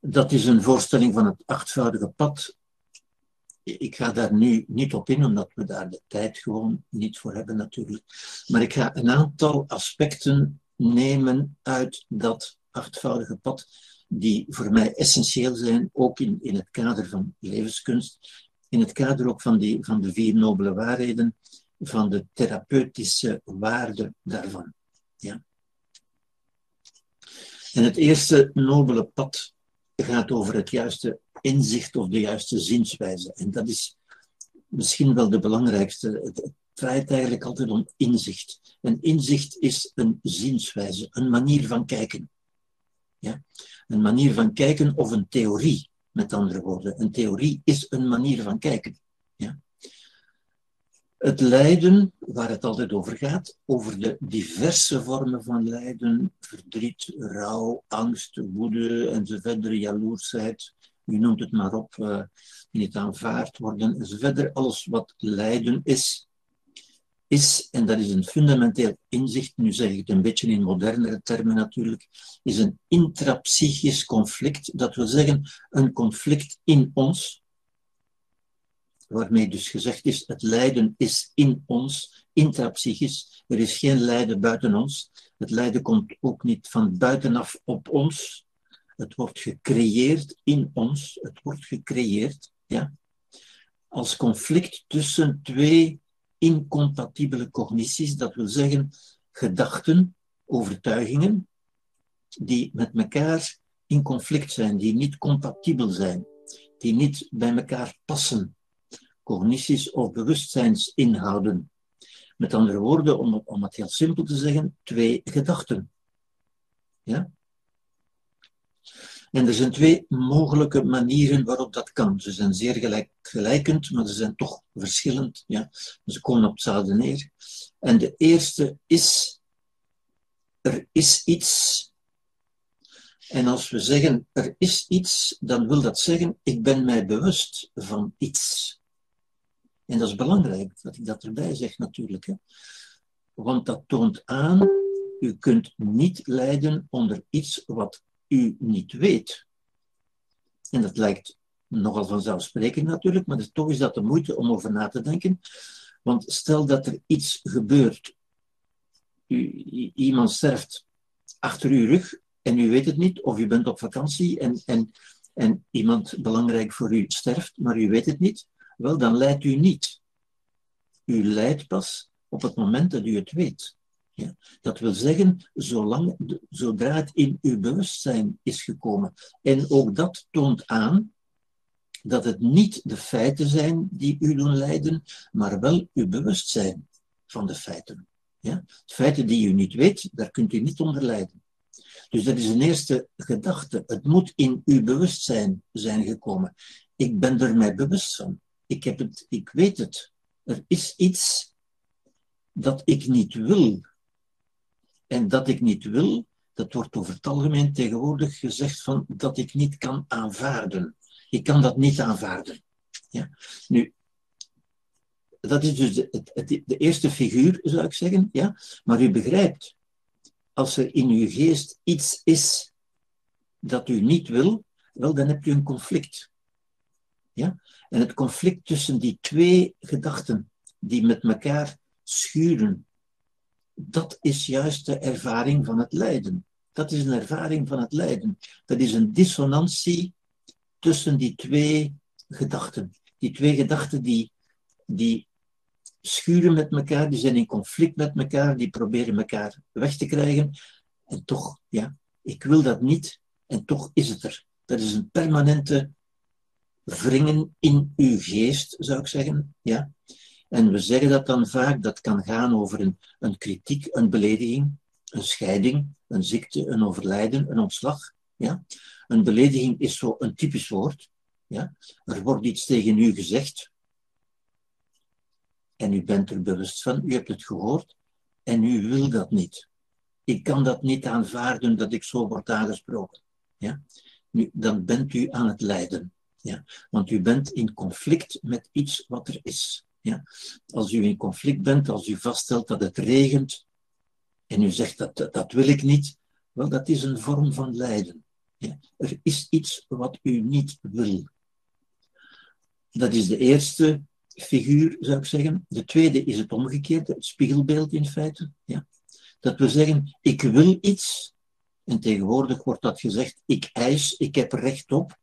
Dat is een voorstelling van het achtvoudige pad ik ga daar nu niet op in, omdat we daar de tijd gewoon niet voor hebben natuurlijk. Maar ik ga een aantal aspecten nemen uit dat achtvoudige pad, die voor mij essentieel zijn, ook in, in het kader van levenskunst, in het kader ook van, die, van de vier nobele waarheden, van de therapeutische waarde daarvan. Ja. En het eerste nobele pad gaat over het juiste inzicht of de juiste zienswijze. En dat is misschien wel de belangrijkste. Het draait eigenlijk altijd om inzicht. En inzicht is een zienswijze, een manier van kijken. Ja? Een manier van kijken of een theorie, met andere woorden. Een theorie is een manier van kijken. Ja? Het lijden, waar het altijd over gaat, over de diverse vormen van lijden, verdriet, rouw, angst, woede enzovoort, jaloersheid, u noemt het maar op, niet aanvaard worden enzovoort, alles wat lijden is, is, en dat is een fundamenteel inzicht, nu zeg ik het een beetje in modernere termen natuurlijk, is een intrapsychisch conflict. Dat wil zeggen, een conflict in ons, waarmee dus gezegd is, het lijden is in ons, intrapsychisch. Er is geen lijden buiten ons. Het lijden komt ook niet van buitenaf op ons. Het wordt gecreëerd in ons. Het wordt gecreëerd, ja. Als conflict tussen twee incompatibele cognities, dat wil zeggen gedachten, overtuigingen, die met elkaar in conflict zijn, die niet compatibel zijn, die niet bij elkaar passen. Cognities of bewustzijnsinhouden. Met andere woorden, om, om het heel simpel te zeggen, twee gedachten. Ja? En er zijn twee mogelijke manieren waarop dat kan. Ze zijn zeer gelijk, gelijkend, maar ze zijn toch verschillend. Ja? Ze komen op hetzelfde neer. En de eerste is, er is iets. En als we zeggen, er is iets, dan wil dat zeggen, ik ben mij bewust van iets. En dat is belangrijk dat ik dat erbij zeg natuurlijk. Hè? Want dat toont aan, u kunt niet lijden onder iets wat u niet weet. En dat lijkt nogal vanzelfsprekend natuurlijk, maar toch is dat de moeite om over na te denken. Want stel dat er iets gebeurt, u, iemand sterft achter uw rug en u weet het niet, of u bent op vakantie en, en, en iemand belangrijk voor u sterft, maar u weet het niet, wel dan lijdt u niet. U lijdt pas op het moment dat u het weet. Dat wil zeggen, zolang, zodra het in uw bewustzijn is gekomen. En ook dat toont aan dat het niet de feiten zijn die u doen lijden, maar wel uw bewustzijn van de feiten. Ja? Feiten die u niet weet, daar kunt u niet onder lijden. Dus dat is een eerste gedachte. Het moet in uw bewustzijn zijn gekomen. Ik ben er mij bewust van. Ik, heb het, ik weet het. Er is iets dat ik niet wil. En dat ik niet wil, dat wordt over het algemeen tegenwoordig gezegd van dat ik niet kan aanvaarden. Ik kan dat niet aanvaarden. Ja? Nu, dat is dus de, de, eerste figuur, zou ik zeggen. Ja? Maar u begrijpt, als er in uw geest iets is dat u niet wil, wel, dan hebt u een conflict. Ja? En het conflict tussen die twee gedachten die met elkaar schuren, dat is juist de ervaring van het lijden. Dat is een ervaring van het lijden. Dat is een dissonantie tussen die twee gedachten. Die twee gedachten die, die schuren met elkaar, die zijn in conflict met elkaar, die proberen elkaar weg te krijgen. En toch, ja, ik wil dat niet en toch is het er. Dat is een permanente wringen in uw geest, zou ik zeggen. Ja? En we zeggen dat dan vaak, dat kan gaan over een, een kritiek, een belediging, een scheiding, een ziekte, een overlijden, een ontslag. Ja? Een belediging is zo een typisch woord. Ja? Er wordt iets tegen u gezegd. En u bent er bewust van, u hebt het gehoord. En u wil dat niet. Ik kan dat niet aanvaarden dat ik zo word aangesproken. Ja? Nu, dan bent u aan het lijden. Ja? Want u bent in conflict met iets wat er is. Ja? Als u in conflict bent, als u vaststelt dat het regent en u zegt dat, dat wil ik niet, wel, dat is een vorm van lijden. Ja? Er is iets wat u niet wil. Dat is de eerste figuur, zou ik zeggen. De tweede is het omgekeerde, het spiegelbeeld in feite. Ja? Dat we zeggen, ik wil iets, en tegenwoordig wordt dat gezegd, ik eis, ik heb recht op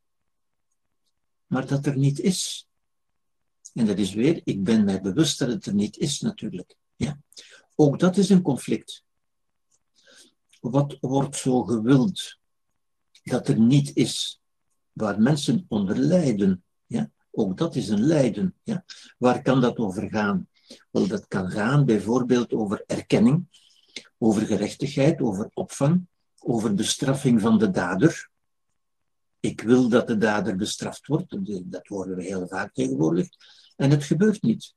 maar dat er niet is. En dat is weer, ik ben mij bewust dat het er niet is natuurlijk. Ja. Ook dat is een conflict. Wat wordt zo gewild dat er niet is, waar mensen onder lijden? Ja. Ook dat is een lijden. Ja. Waar kan dat over gaan? Wel, dat kan gaan bijvoorbeeld over erkenning, over gerechtigheid, over opvang, over bestraffing van de dader. Ik wil dat de dader bestraft wordt. Dat horen we heel vaak tegenwoordig. En het gebeurt niet.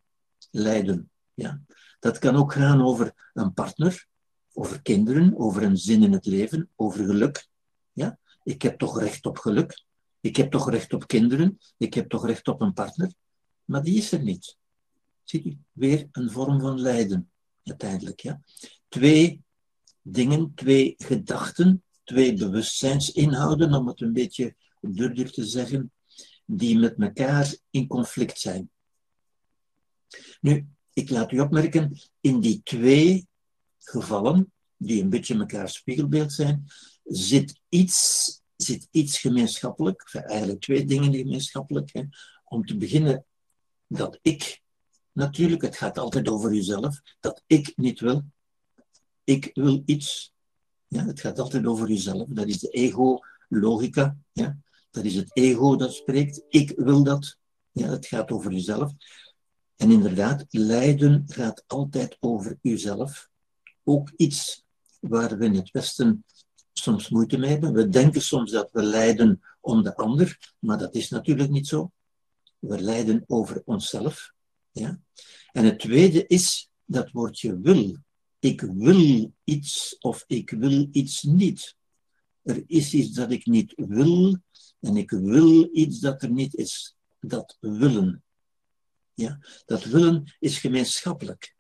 Lijden. Ja. Dat kan ook gaan over een partner, over kinderen, over een zin in het leven, over geluk. Ja. Ik heb toch recht op geluk. Ik heb toch recht op kinderen. Ik heb toch recht op een partner. Maar die is er niet. Ziet u, weer een vorm van lijden, uiteindelijk. Ja? Twee dingen, twee gedachten, twee bewustzijnsinhouden, om het een beetje duurder te zeggen, die met elkaar in conflict zijn. Nu, ik laat u opmerken, in die twee gevallen, die een beetje elkaar spiegelbeeld zijn, zit iets, zit iets gemeenschappelijk, eigenlijk twee dingen gemeenschappelijk. Om te beginnen, dat ik, natuurlijk, het gaat altijd over jezelf, dat ik niet wil. Ik wil iets. Ja, het gaat altijd over jezelf. Dat is de ego-logica. Ja. Dat is het ego dat spreekt. Ik wil dat. Ja, het gaat over jezelf. En inderdaad, lijden gaat altijd over uzelf. Ook iets waar we in het Westen soms moeite mee hebben. We denken soms dat we lijden om de ander, maar dat is natuurlijk niet zo. We lijden over onszelf. Ja? En het tweede is dat woordje wil. Ik wil iets of ik wil iets niet. Er is iets dat ik niet wil en ik wil iets dat er niet is. Dat willen. Ja? Dat willen is gemeenschappelijk.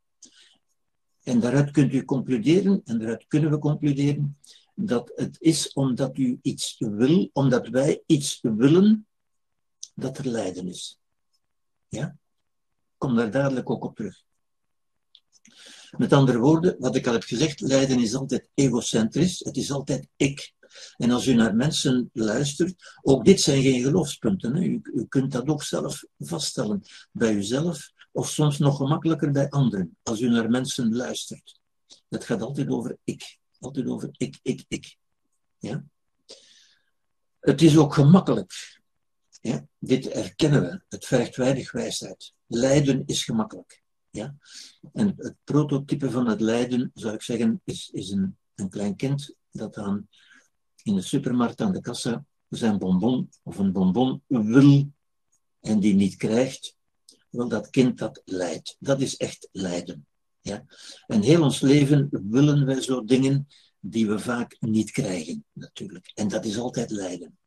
En daaruit kunt u concluderen, en daaruit kunnen we concluderen, dat het is omdat u iets wil, omdat wij iets willen, dat er lijden is. Ja? Kom daar dadelijk ook op terug. Met andere woorden, wat ik al heb gezegd, lijden is altijd egocentrisch, het is altijd ik. En als u naar mensen luistert, ook dit zijn geen geloofspunten. Hè. U, u kunt dat ook zelf vaststellen bij uzelf, of soms nog gemakkelijker bij anderen, als u naar mensen luistert. Het gaat altijd over ik. Altijd over ik, ik, ik. Ja? Het is ook gemakkelijk. Ja? Dit erkennen we. Het vergt weinig wijsheid. Lijden is gemakkelijk. Ja? En het prototype van het lijden, zou ik zeggen, is, is een, een klein kind dat dan in de supermarkt aan de kassa zijn bonbon of een bonbon wil en die niet krijgt, wel dat kind dat lijdt. Dat is echt lijden. Ja? En heel ons leven willen wij zo dingen die we vaak niet krijgen, natuurlijk. En dat is altijd lijden.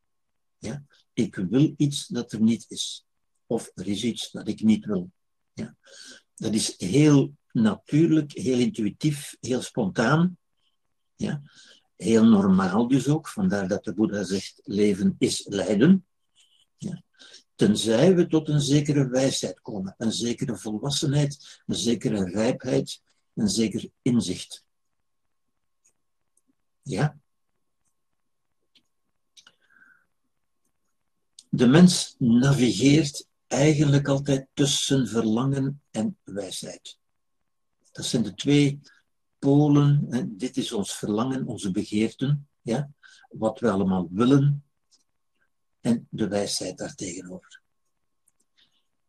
Ja? Ik wil iets dat er niet is. Of er is iets dat ik niet wil. Ja? Dat is heel natuurlijk, heel intuïtief, heel spontaan. Ja? Heel normaal dus ook, vandaar dat de Boeddha zegt, leven is lijden. Ja. Tenzij we tot een zekere wijsheid komen, een zekere volwassenheid, een zekere rijpheid, een zeker inzicht. Ja? De mens navigeert eigenlijk altijd tussen verlangen en wijsheid. Dat zijn de twee polen. Dit is ons verlangen, onze begeerten, ja? wat we allemaal willen, en de wijsheid daartegenover.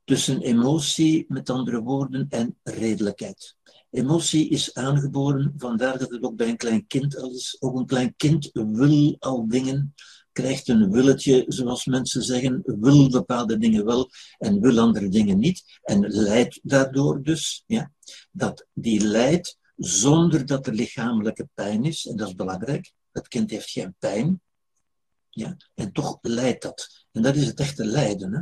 Tussen emotie, met andere woorden, en redelijkheid. Emotie is aangeboren, vandaar dat het ook bij een klein kind al is. Ook een klein kind wil al dingen, krijgt een willetje, zoals mensen zeggen, wil bepaalde dingen wel en wil andere dingen niet. En leidt daardoor dus, ja, dat die leidt zonder dat er lichamelijke pijn is, en dat is belangrijk. Het kind heeft geen pijn, ja, en toch leidt dat. En dat is het echte lijden. Hè?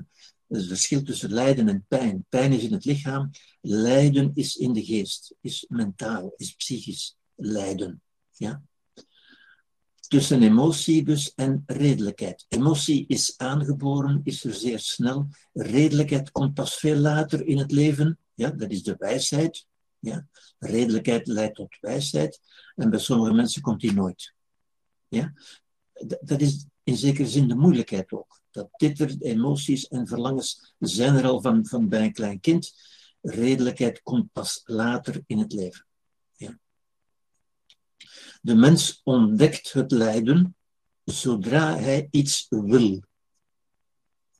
Het verschil tussen lijden en pijn. Pijn is in het lichaam, lijden is in de geest, is mentaal, is psychisch lijden. Ja? Tussen emotie dus en redelijkheid. Emotie is aangeboren, is er zeer snel. Redelijkheid komt pas veel later in het leven. Ja, dat is de wijsheid. Ja? Redelijkheid leidt tot wijsheid. En bij sommige mensen komt die nooit. Ja? Dat is in zekere zin de moeilijkheid ook. Dat dit emoties en verlangens zijn er al van, van bij een klein kind. Redelijkheid komt pas later in het leven. Ja. De mens ontdekt het lijden zodra hij iets wil.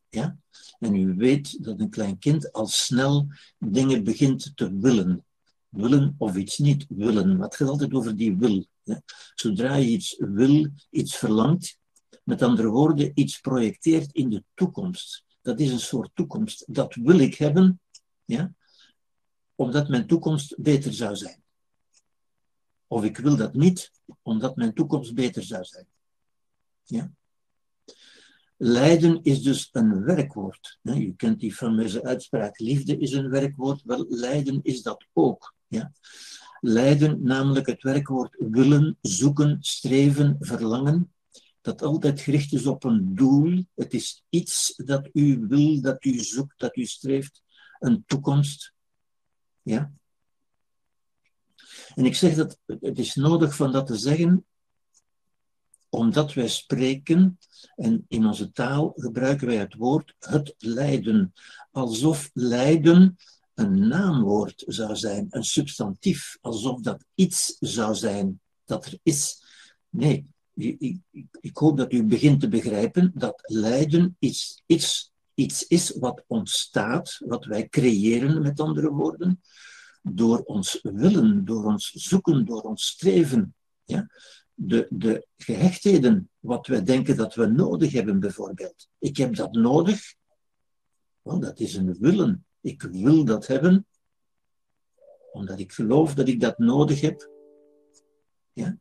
Ja? En u weet dat een klein kind al snel dingen begint te willen. Willen of iets niet willen. Het gaat altijd over die wil. Ja? Zodra je iets wil, iets verlangt, met andere woorden, iets projecteert in de toekomst. Dat is een soort toekomst. Dat wil ik hebben, ja, omdat mijn toekomst beter zou zijn. Of ik wil dat niet, omdat mijn toekomst beter zou zijn. Ja? Lijden is dus een werkwoord. Je kent die fameuze uitspraak, liefde is een werkwoord. Wel, lijden is dat ook. Ja? Lijden, namelijk het werkwoord willen, zoeken, streven, verlangen, dat altijd gericht is op een doel. Het is iets dat u wil, dat u zoekt, dat u streeft, een toekomst. Ja? En ik zeg dat het is nodig van dat te zeggen, omdat wij spreken en in onze taal gebruiken wij het woord het lijden, alsof lijden een naamwoord zou zijn, een substantief, alsof dat iets zou zijn dat er is. Nee, ik, ik hoop dat u begint te begrijpen dat lijden iets, iets, iets is wat ontstaat, wat wij creëren, met andere woorden, door ons willen, door ons zoeken, door ons streven. Ja? De, de gehechtheden, wat wij denken dat we nodig hebben, bijvoorbeeld. Ik heb dat nodig, want dat is een willen. Ik wil dat hebben, omdat ik geloof dat ik dat nodig heb. Ja?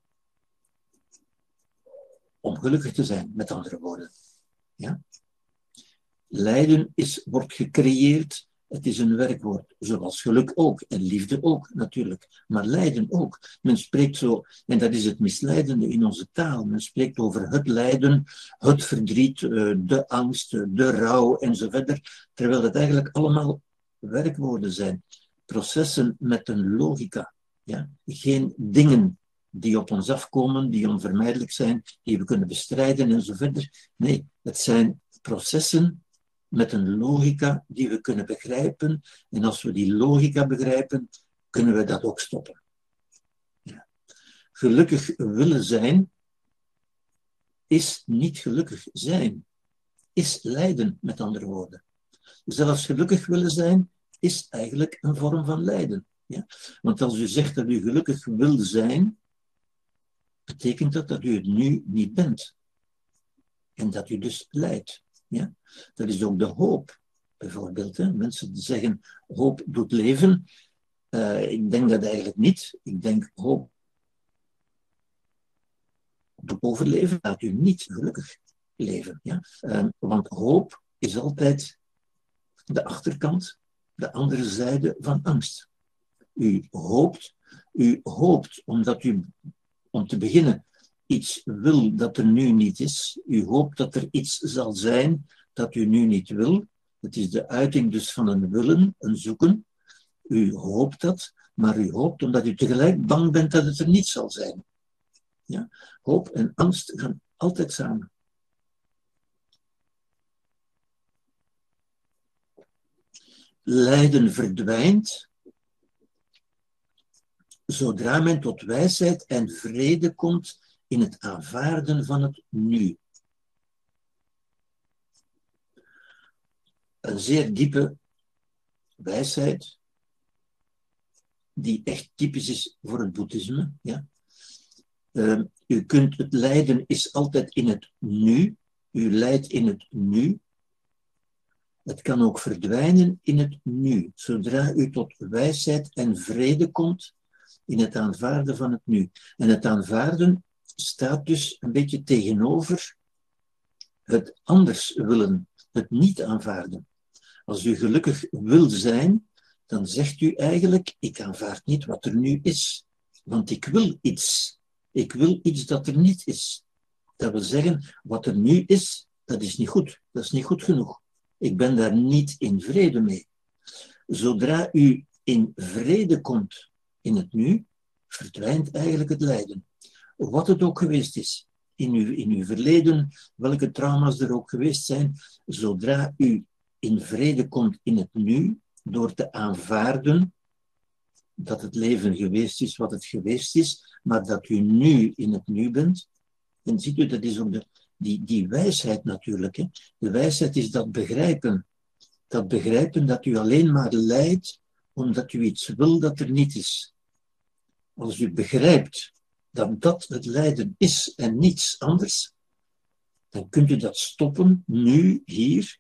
Om gelukkig te zijn, met andere woorden. Ja? Lijden is, wordt gecreëerd het is een werkwoord, zoals geluk ook en liefde ook natuurlijk, maar lijden ook. Men spreekt zo, en dat is het misleidende in onze taal, men spreekt over het lijden, het verdriet, eh, de angst, de rouw enzovoort, terwijl het eigenlijk allemaal werkwoorden zijn, processen met een logica, ja? geen dingen die op ons afkomen, die onvermijdelijk zijn, die we kunnen bestrijden enzovoort. Nee, het zijn processen met een logica die we kunnen begrijpen. En als we die logica begrijpen, kunnen we dat ook stoppen. Gelukkig willen zijn is niet gelukkig zijn, is lijden, met andere woorden. Zelfs gelukkig willen zijn is eigenlijk een vorm van lijden. Ja? Want als u zegt dat u gelukkig wil zijn, betekent dat dat u het nu niet bent. En dat u dus lijdt. Ja? Dat is ook de hoop, bijvoorbeeld. Hè? Mensen zeggen hoop doet leven. Uh, ik denk dat eigenlijk niet. Ik denk hoop doet overleven, laat u niet gelukkig leven. Ja? Uh, want hoop is altijd de achterkant, de andere zijde van angst. U hoopt, u hoopt omdat u, om te beginnen, iets wil dat er nu niet is. U hoopt dat er iets zal zijn dat u nu niet wil. Het is de uiting dus van een willen, een zoeken. U hoopt dat, maar u hoopt omdat u tegelijk bang bent dat het er niet zal zijn. Ja? Hoop en angst gaan altijd samen. Lijden verdwijnt zodra men tot wijsheid en vrede komt in het aanvaarden van het nu. Een zeer diepe wijsheid, die echt typisch is voor het boeddhisme. Ja? Uh, u kunt het lijden is altijd in het nu. U lijdt in het nu. Het kan ook verdwijnen in het nu, zodra u tot wijsheid en vrede komt in het aanvaarden van het nu. En het aanvaarden staat dus een beetje tegenover het anders willen, het niet aanvaarden. Als u gelukkig wil zijn, dan zegt u eigenlijk, ik aanvaard niet wat er nu is, want ik wil iets. Ik wil iets dat er niet is. Dat wil zeggen, wat er nu is, dat is niet goed. Dat is niet goed genoeg. Ik ben daar niet in vrede mee. Zodra u in vrede komt in het nu, verdwijnt eigenlijk het lijden wat het ook geweest is, in uw, in uw verleden, welke trauma's er ook geweest zijn, zodra u in vrede komt in het nu, door te aanvaarden dat het leven geweest is wat het geweest is, maar dat u nu in het nu bent. En ziet u, dat is ook de, die, die wijsheid natuurlijk. Hè? De wijsheid is dat begrijpen. Dat begrijpen dat u alleen maar lijdt omdat u iets wil dat er niet is. Als u begrijpt dat dat het lijden is en niets anders, dan kunt u dat stoppen, nu, hier,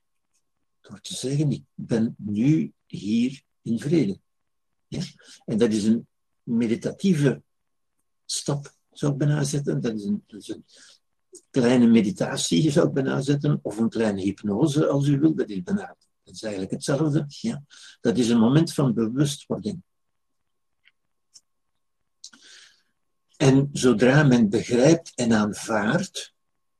door te zeggen, ik ben nu hier in vrede. Ja? En dat is een meditatieve stap, zou ik bijna dat is een kleine meditatie, zou ik bijna zetten, of een kleine hypnose, als u wilt, dat is bijna, dat is eigenlijk hetzelfde. Ja. Dat is een moment van bewustwording. En zodra men begrijpt en aanvaardt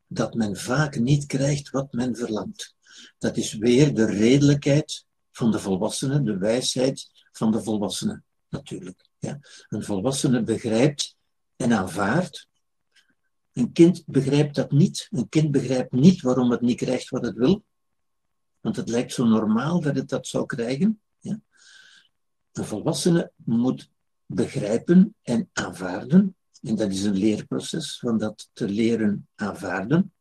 dat men vaak niet krijgt wat men verlangt, dat is weer de redelijkheid van de volwassenen, de wijsheid van de volwassenen, natuurlijk. Ja. Een volwassene begrijpt en aanvaardt. Een kind begrijpt dat niet. Een kind begrijpt niet waarom het niet krijgt wat het wil. Want het lijkt zo normaal dat het dat zou krijgen. Ja. Een volwassene moet begrijpen en aanvaarden. En dat is een leerproces van dat te leren aanvaarden.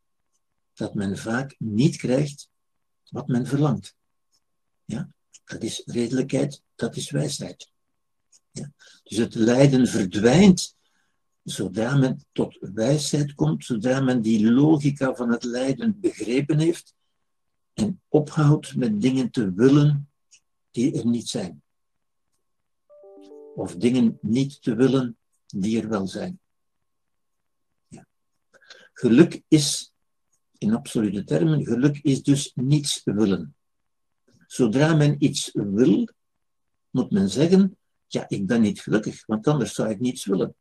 Dat men vaak niet krijgt wat men verlangt. Ja? Dat is redelijkheid, dat is wijsheid. Ja? Dus het lijden verdwijnt zodra men tot wijsheid komt, zodra men die logica van het lijden begrepen heeft en ophoudt met dingen te willen die er niet zijn. Of dingen niet te willen die er wel zijn. Geluk is, in absolute termen, geluk is dus niets willen. Zodra men iets wil, moet men zeggen, ja, ik ben niet gelukkig, want anders zou ik niets willen.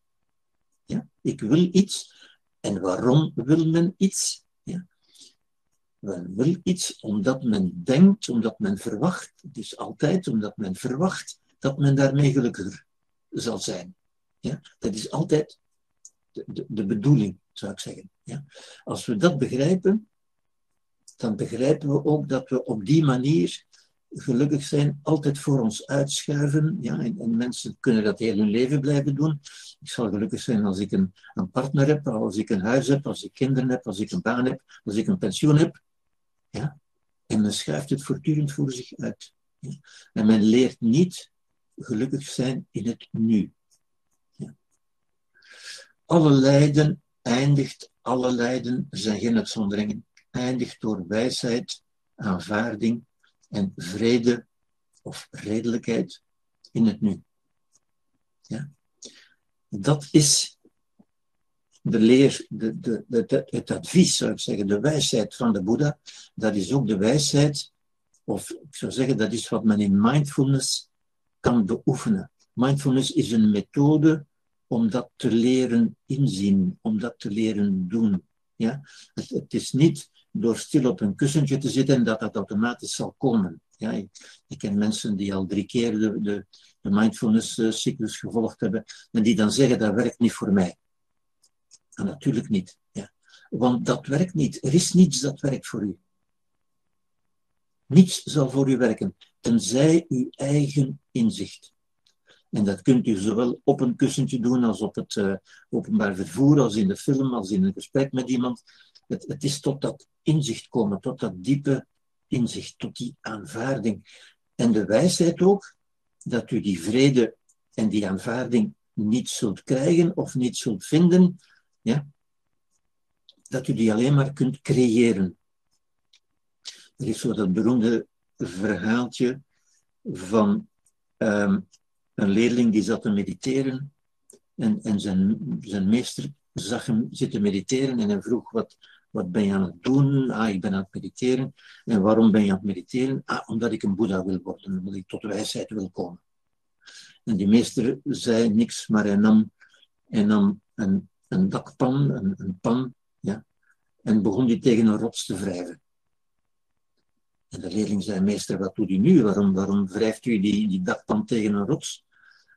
Ja? Ik wil iets. En waarom wil men iets? Ja? Men wil iets omdat men denkt, omdat men verwacht. Is altijd omdat men verwacht dat men daarmee gelukkiger zal zijn. Ja? Dat is altijd de, de, de bedoeling, zou ik zeggen. Ja? Als we dat begrijpen, dan begrijpen we ook dat we op die manier gelukkig zijn, altijd voor ons uitschuiven. Ja, en, mensen kunnen dat heel hun leven blijven doen. Ik zal gelukkig zijn als ik een, een, partner heb, als ik een huis heb, als ik kinderen heb, als ik een baan heb, als ik een pensioen heb. Ja? En men schuift het voortdurend voor zich uit. En men leert niet gelukkig zijn in het nu. Ja? Alle lijden eindigt, alle lijden zijn geen uitzonderingen, eindigt door wijsheid, aanvaarding en vrede of redelijkheid in het nu. Ja? Dat is de leer, de, de, de, het advies, zou ik zeggen, de wijsheid van de Boeddha. Dat is ook de wijsheid, of ik zou zeggen, dat is wat men in mindfulness kan beoefenen. Mindfulness is een methode om dat te leren inzien, om dat te leren doen. Ja? Het, het is niet door stil op een kussentje te zitten en dat dat automatisch zal komen. Ja, ik, ken mensen die al drie keer de, de, mindfulness-cyclus gevolgd hebben en die dan zeggen dat werkt niet voor mij. En natuurlijk niet. Ja. Want dat werkt niet. Er is niets dat werkt voor u. Niets zal voor u werken, tenzij uw eigen inzicht. En dat kunt u zowel op een kussentje doen als op het uh, openbaar vervoer, als in de film, als in een gesprek met iemand. Het, het is tot dat inzicht komen, tot dat diepe inzicht, tot die aanvaarding. En de wijsheid ook, dat u die vrede en die aanvaarding niet zult krijgen of niet zult vinden, ja, dat u die alleen maar kunt creëren. Er is zo dat beroemde verhaaltje van ehm, een leerling die zat te mediteren en, en zijn, zijn meester zag hem zitten mediteren en hij vroeg, wat, wat ben je aan het doen? Ah, ik ben aan het mediteren. En waarom ben je aan het mediteren? Ah, omdat ik een Boeddha wil worden, omdat ik tot wijsheid wil komen. En die meester zei niks, maar hij nam, hij nam een, een dakpan, een, een pan, ja, en begon die tegen een rots te wrijven. En de leerling zei, meester, wat doet u nu? Waarom, waarom wrijft u die, die dakpan tegen een rots?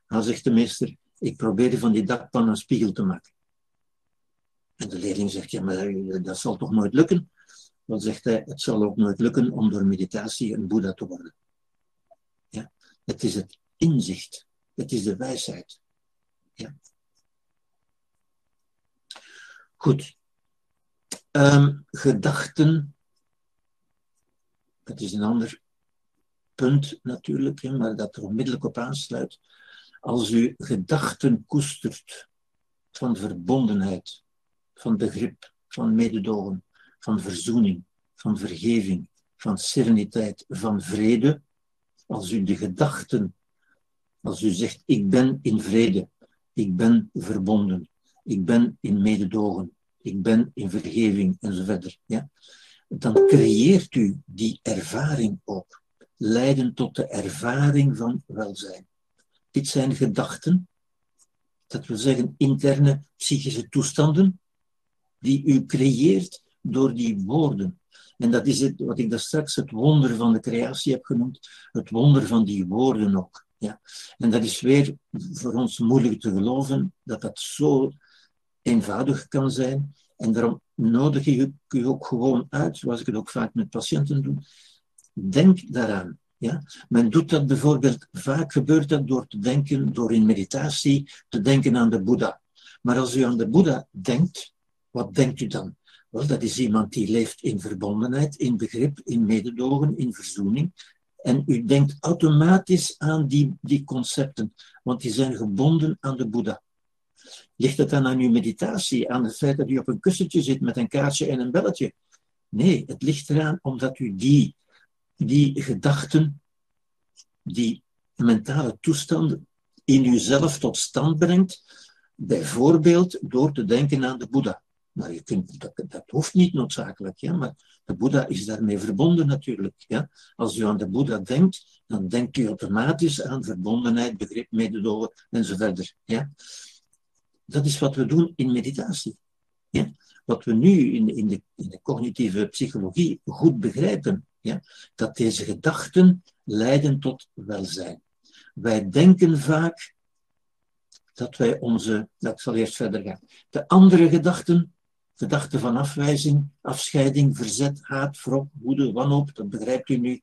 Hij zegt de meester, ik probeerde van die dakpan een spiegel te maken. En de leerling zegt, ja, maar eh, dat zal toch nooit lukken? Dan zegt hij, het zal ook nooit lukken om door meditatie een Boeddha te worden. Ja? Het is het inzicht. Het is de wijsheid. Ja? Goed. Um, gedachten. Dat is een ander punt natuurlijk, maar dat er onmiddellijk op aansluit. Als u gedachten koestert van verbondenheid, van begrip, van mededogen, van verzoening, van vergeving, van sereniteit, van vrede. Als u de gedachten, als u zegt, ik ben in vrede, ik ben verbonden, ik ben in mededogen, ik ben in vergeving enzovoort. Ja? Dan creëert u die ervaring ook. Leiden tot de ervaring van welzijn. Dit zijn gedachten, dat wil zeggen interne psychische toestanden, die u creëert door die woorden. En dat is het, wat ik daar straks het wonder van de creatie heb genoemd, het wonder van die woorden ook. Ja. En dat is weer voor ons moeilijk te geloven dat dat zo eenvoudig kan zijn. En daarom nodig ik u ook gewoon uit, zoals ik het ook vaak met patiënten doe. Denk daaraan. Ja? Men doet dat bijvoorbeeld, vaak gebeurt dat door te denken, door in meditatie te denken aan de Boeddha. Maar als u aan de Boeddha denkt, wat denkt u dan? Wel, dat is iemand die leeft in verbondenheid, in begrip, in mededogen, in verzoening. En u denkt automatisch aan die, die concepten, want die zijn gebonden aan de Boeddha. Ligt het dan aan uw meditatie, aan het feit dat u op een kussentje zit met een kaartje en een belletje? Nee, het ligt eraan omdat u die, die gedachten, die mentale toestanden in uzelf tot stand brengt, bijvoorbeeld door te denken aan de Boeddha. Maar je kunt, dat, dat hoeft niet noodzakelijk, ja, maar de Boeddha is daarmee verbonden natuurlijk. Ja. Als u aan de Boeddha denkt, dan denkt u automatisch aan verbondenheid, begrip, mededogen enzovoort. Ja. Dat is wat we doen in meditatie. Ja. Wat we nu in, in, de, in de cognitieve psychologie goed begrijpen, ja, dat deze gedachten leiden tot welzijn. Wij denken vaak dat wij onze, dat zal eerst verder gaan, de andere gedachten gedachten van afwijzing, afscheiding, verzet, haat, wrok, woede, wanhoop, dat begrijpt u nu,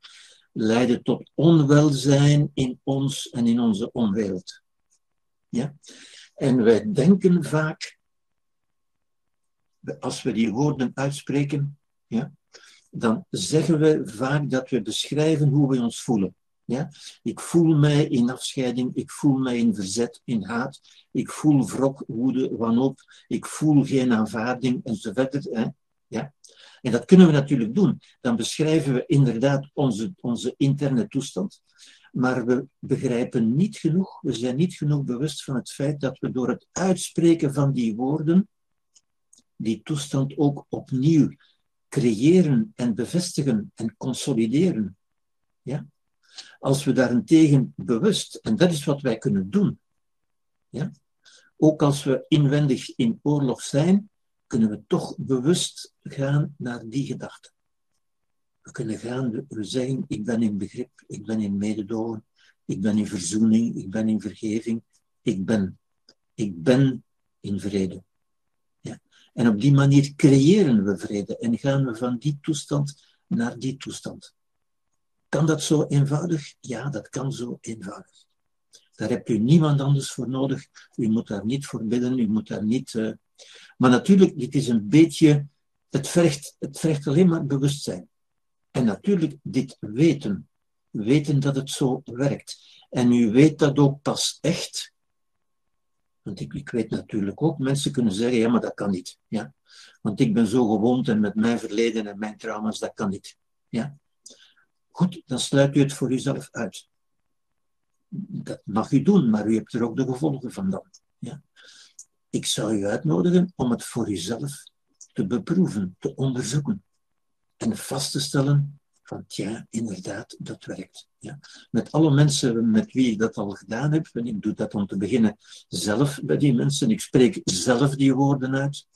leiden tot onwelzijn in ons en in onze omwereld. Ja? En wij denken vaak, als we die woorden uitspreken, ja, dan zeggen we vaak dat we beschrijven hoe we ons voelen. Ja? Ik voel mij in afscheiding, ik voel mij in verzet, in haat, ik voel wrok, woede, wanhoop, ik voel geen aanvaarding enzovoort. Hè? Ja? En dat kunnen we natuurlijk doen. Dan beschrijven we inderdaad onze, onze interne toestand, maar we begrijpen niet genoeg, we zijn niet genoeg bewust van het feit dat we door het uitspreken van die woorden die toestand ook opnieuw creëren en bevestigen en consolideren. Ja? Als we daarentegen bewust, en dat is wat wij kunnen doen, ja? ook als we inwendig in oorlog zijn, kunnen we toch bewust gaan naar die gedachte. We kunnen gaan, we zeggen, ik ben in begrip, ik ben in mededogen, ik ben in verzoening, ik ben in vergeving, ik ben. Ik ben in vrede. Ja? En op die manier creëren we vrede en gaan we van die toestand naar die toestand. Kan dat zo eenvoudig? Ja, dat kan zo eenvoudig. Daar hebt u niemand anders voor nodig. U moet daar niet voor bidden, u moet daar niet. Uh... Maar natuurlijk, dit is een beetje. Het vergt, het vergt alleen maar bewustzijn. En natuurlijk, dit weten. Weten dat het zo werkt. En u weet dat ook pas echt. Want ik, ik weet natuurlijk ook, mensen kunnen zeggen, ja, maar dat kan niet. Ja? Want ik ben zo gewoond en met mijn verleden en mijn trauma's, dat kan niet. Ja? Goed, dan sluit u het voor uzelf uit. Dat mag u doen, maar u hebt er ook de gevolgen van dan. Ja. Ik zou u uitnodigen om het voor uzelf te beproeven, te onderzoeken en vast te stellen van ja, inderdaad, dat werkt. Ja. Met alle mensen met wie ik dat al gedaan heb, en ik doe dat om te beginnen zelf bij die mensen, ik spreek zelf die woorden uit.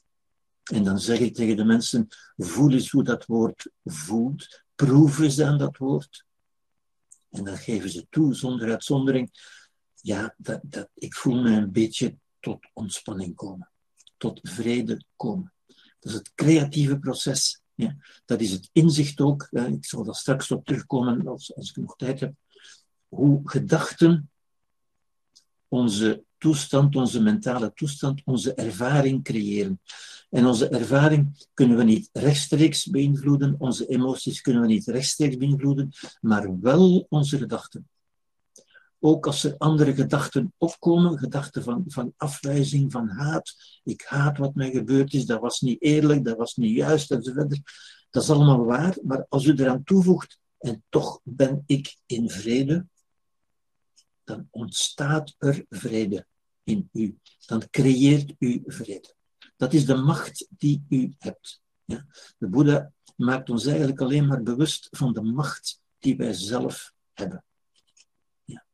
En dan zeg ik tegen de mensen, voel eens hoe dat woord voelt, proeven ze aan dat woord. En dan geven ze toe, zonder uitzondering, ja, dat, dat, ik voel me een beetje tot ontspanning komen, tot vrede komen. Dat is het creatieve proces. Ja. Dat is het inzicht ook, ik zal daar straks op terugkomen als, als ik nog tijd heb, hoe gedachten onze toestand, onze mentale toestand, onze ervaring creëren. En onze ervaring kunnen we niet rechtstreeks beïnvloeden, onze emoties kunnen we niet rechtstreeks beïnvloeden, maar wel onze gedachten. Ook als er andere gedachten opkomen, gedachten van, van afwijzing, van haat. Ik haat wat mij gebeurd is, dat was niet eerlijk, dat was niet juist enzovoort. Dat is allemaal waar, maar als u eraan toevoegt, en toch ben ik in vrede, dan ontstaat er vrede in u. Dan creëert u vrede. Dat is de macht die u hebt. Ja? De Boeddha maakt ons eigenlijk alleen maar bewust van de macht die wij zelf hebben. Ja.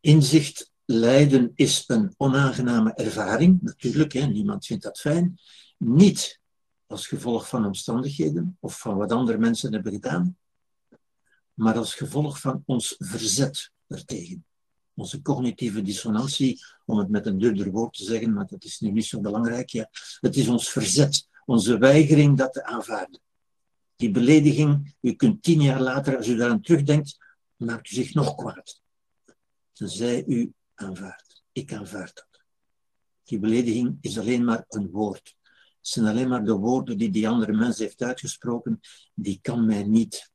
Inzicht lijden is een onaangename ervaring, natuurlijk, hè, niemand vindt dat fijn. Niet als gevolg van omstandigheden of van wat andere mensen hebben gedaan, maar als gevolg van ons verzet ertegen. Onze cognitieve dissonantie, om het met een duurder woord te zeggen, maar dat is nu niet zo belangrijk. Ja. Het is ons verzet, onze weigering dat te aanvaarden. Die belediging, u kunt tien jaar later, als u daaraan terugdenkt, maakt u zich nog kwaad. Tenzij u aanvaardt. Ik aanvaard dat. Die belediging is alleen maar een woord. Het zijn alleen maar de woorden die die andere mens heeft uitgesproken. Die kan mij niet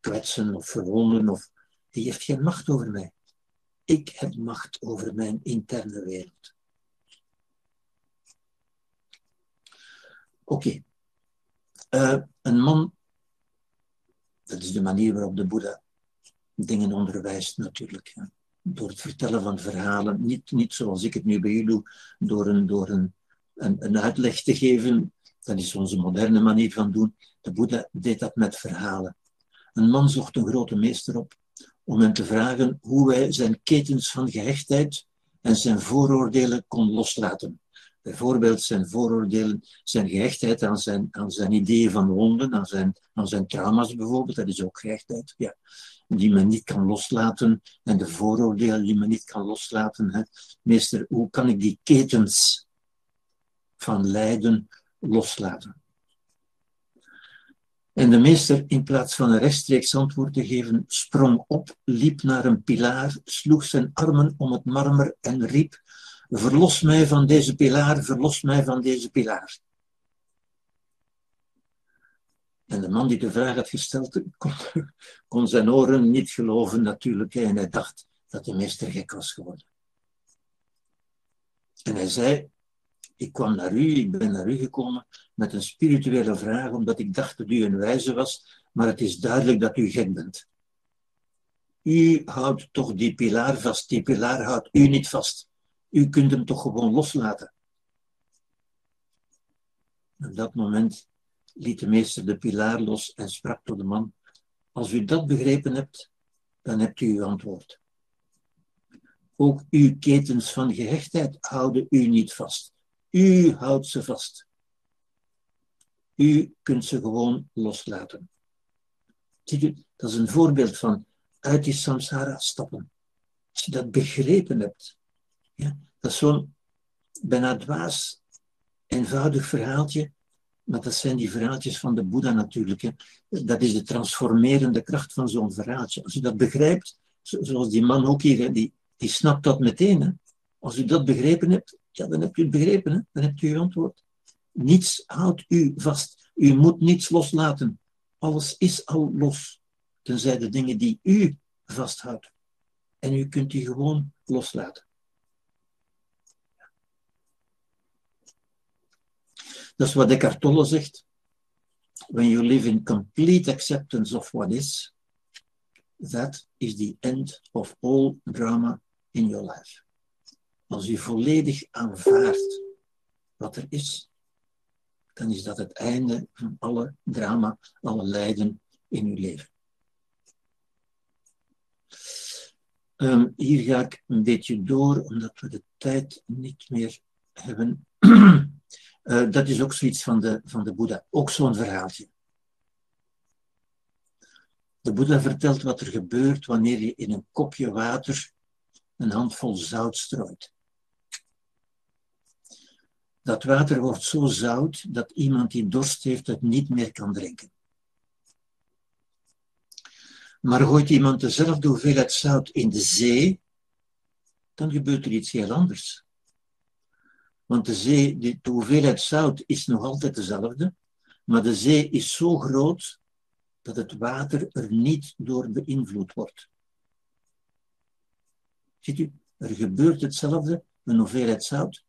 kwetsen of verwonden. Of... Die heeft geen macht over mij. Ik heb macht over mijn interne wereld. Oké. Eh, een man, dat is de manier waarop de Boeddha dingen onderwijst natuurlijk. Door het vertellen van verhalen, niet, niet zoals ik het nu bij u doe, door, een, door een, een, een uitleg te geven. Dat is onze moderne manier van doen. De Boeddha deed dat met verhalen. Een man zocht een grote meester op om hem te vragen hoe hij zijn ketens van gehechtheid en zijn vooroordelen kon loslaten. Bijvoorbeeld zijn vooroordelen, zijn gehechtheid aan zijn, aan zijn ideeën van wonden, aan zijn, aan zijn trauma's bijvoorbeeld, dat is ook gehechtheid, ja, die men niet kan loslaten, en de vooroordelen die men niet kan loslaten. Hè. Meester, hoe kan ik die ketens van lijden loslaten? En de meester, in plaats van een rechtstreeks antwoord te geven, sprong op, liep naar een pilaar, sloeg zijn armen om het marmer en riep: Verlos mij van deze pilaar, verlos mij van deze pilaar. En de man die de vraag had gesteld, kon, kon zijn oren niet geloven natuurlijk. En hij dacht dat de meester gek was geworden. En hij zei, ik kwam naar u, ik ben naar u gekomen met een spirituele vraag, omdat ik dacht dat u een wijze was, maar het is duidelijk dat u gek bent. U houdt toch die pilaar vast, die pilaar houdt u niet vast. U kunt hem toch gewoon loslaten. Op dat moment liet de meester de pilaar los en sprak tot de man: Als u dat begrepen hebt, dan hebt u uw antwoord. Ook uw ketens van gehechtheid houden u niet vast. U houdt ze vast. U kunt ze gewoon loslaten. Dat is een voorbeeld van uit die samsara stappen. Als je dat begrepen hebt, ja, dat is zo'n bijna dwaas, eenvoudig verhaaltje, maar dat zijn die verhaaltjes van de Boeddha natuurlijk. Hè. Dat is de transformerende kracht van zo'n verhaaltje. Als u dat begrijpt, zoals die man ook hier, die, die snapt dat meteen. Hè. Als u dat begrepen hebt, ja, dan hebt u het begrepen, hè? dan hebt u uw antwoord. Niets houdt u vast. U moet niets loslaten. Alles is al los, tenzij de dingen die u vasthoudt. En u kunt die gewoon loslaten. Dat is wat Eckhart Tolle zegt. When you live in complete acceptance of what is, that is the end of all drama in your life. Als u volledig aanvaardt wat er is, dan is dat het einde van alle drama, alle lijden in uw leven. Ehm, hier ga ik een beetje door, omdat we de tijd niet meer hebben. uh, dat is ook zoiets van de, van de Boeddha, ook zo'n verhaaltje. De Boeddha vertelt wat er gebeurt wanneer je in een kopje water een handvol zout strooit. Dat water wordt zo zout dat iemand die dorst heeft het niet meer kan drinken. Maar gooit iemand dezelfde hoeveelheid zout in de zee, dan gebeurt er iets heel anders. Want de, zee, de, hoeveelheid zout is nog altijd dezelfde, maar de zee is zo groot dat het water er niet door beïnvloed wordt. Ziet u, er gebeurt hetzelfde, een hoeveelheid zout,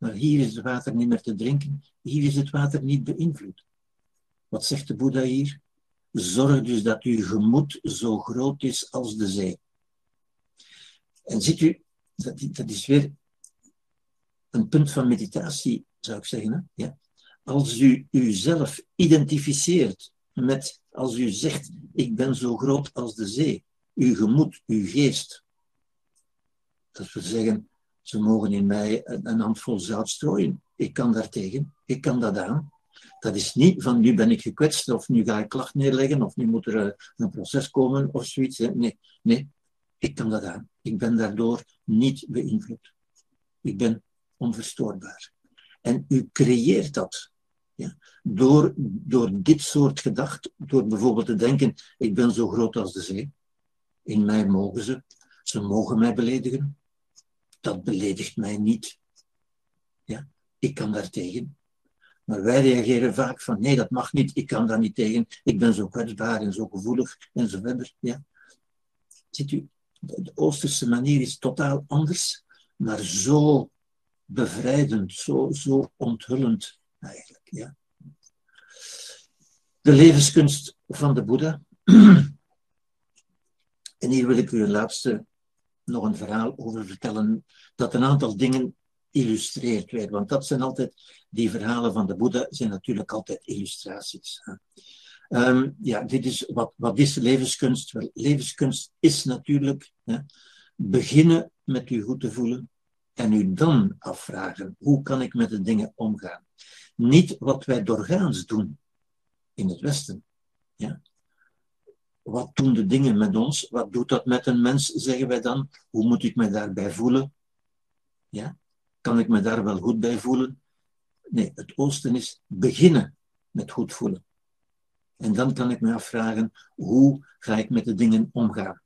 maar hier is het water niet meer te drinken. Hier is het water niet beïnvloed. Wat zegt de Boeddha hier? Zorg dus dat uw gemoed zo groot is als de zee. En ziet u, dat, is weer een punt van meditatie, zou ik zeggen. Hè? Ja. Als u uzelf identificeert met, als u zegt, ik ben zo groot als de zee, uw gemoed, uw geest. Dat wil zeggen, ze mogen in mij een handvol zout strooien. Ik kan daartegen, ik kan dat aan. Dat is niet van nu ben ik gekwetst of nu ga ik klacht neerleggen of nu moet er eh, een proces komen of zoiets. Nee, nee, ik kan dat aan. Ik ben daardoor niet beïnvloed. Ik ben onverstoorbaar. En u creëert dat. Ja, door, door dit soort gedacht, door bijvoorbeeld te denken, ik ben zo groot als de zee. In mij mogen ze. Ze mogen mij beledigen. Dat beledigt mij niet. Ja, ik kan daar tegen. Maar wij reageren vaak van nee, dat mag niet, ik kan daar niet tegen, ik ben zo kwetsbaar en zo gevoelig en zo verder. Ja. Ziet u, de Oosterse manier is totaal anders, maar zo bevrijdend, zo, zo onthullend eigenlijk. Ja. De levenskunst van de Boeddha. En hier wil ik u een laatste nog een verhaal over vertellen dat een aantal dingen illustreert weer. Want dat zijn altijd, die verhalen van de Boeddha zijn natuurlijk altijd illustraties. Um, ja, dit is, wat, wat is levenskunst? Wel, levenskunst is natuurlijk hè, beginnen met u goed te voelen en u dan afvragen, hoe kan ik met de dingen omgaan? Niet wat wij doorgaans doen in het Westen. Ja? Wat doen de dingen met ons? Wat doet dat met een mens, zeggen wij dan? Hoe moet ik me daarbij voelen? Ja? Kan ik me daar wel goed bij voelen? Nee, het oosten is beginnen met goed voelen. En dan kan ik me afvragen, hoe ga ik met de dingen omgaan?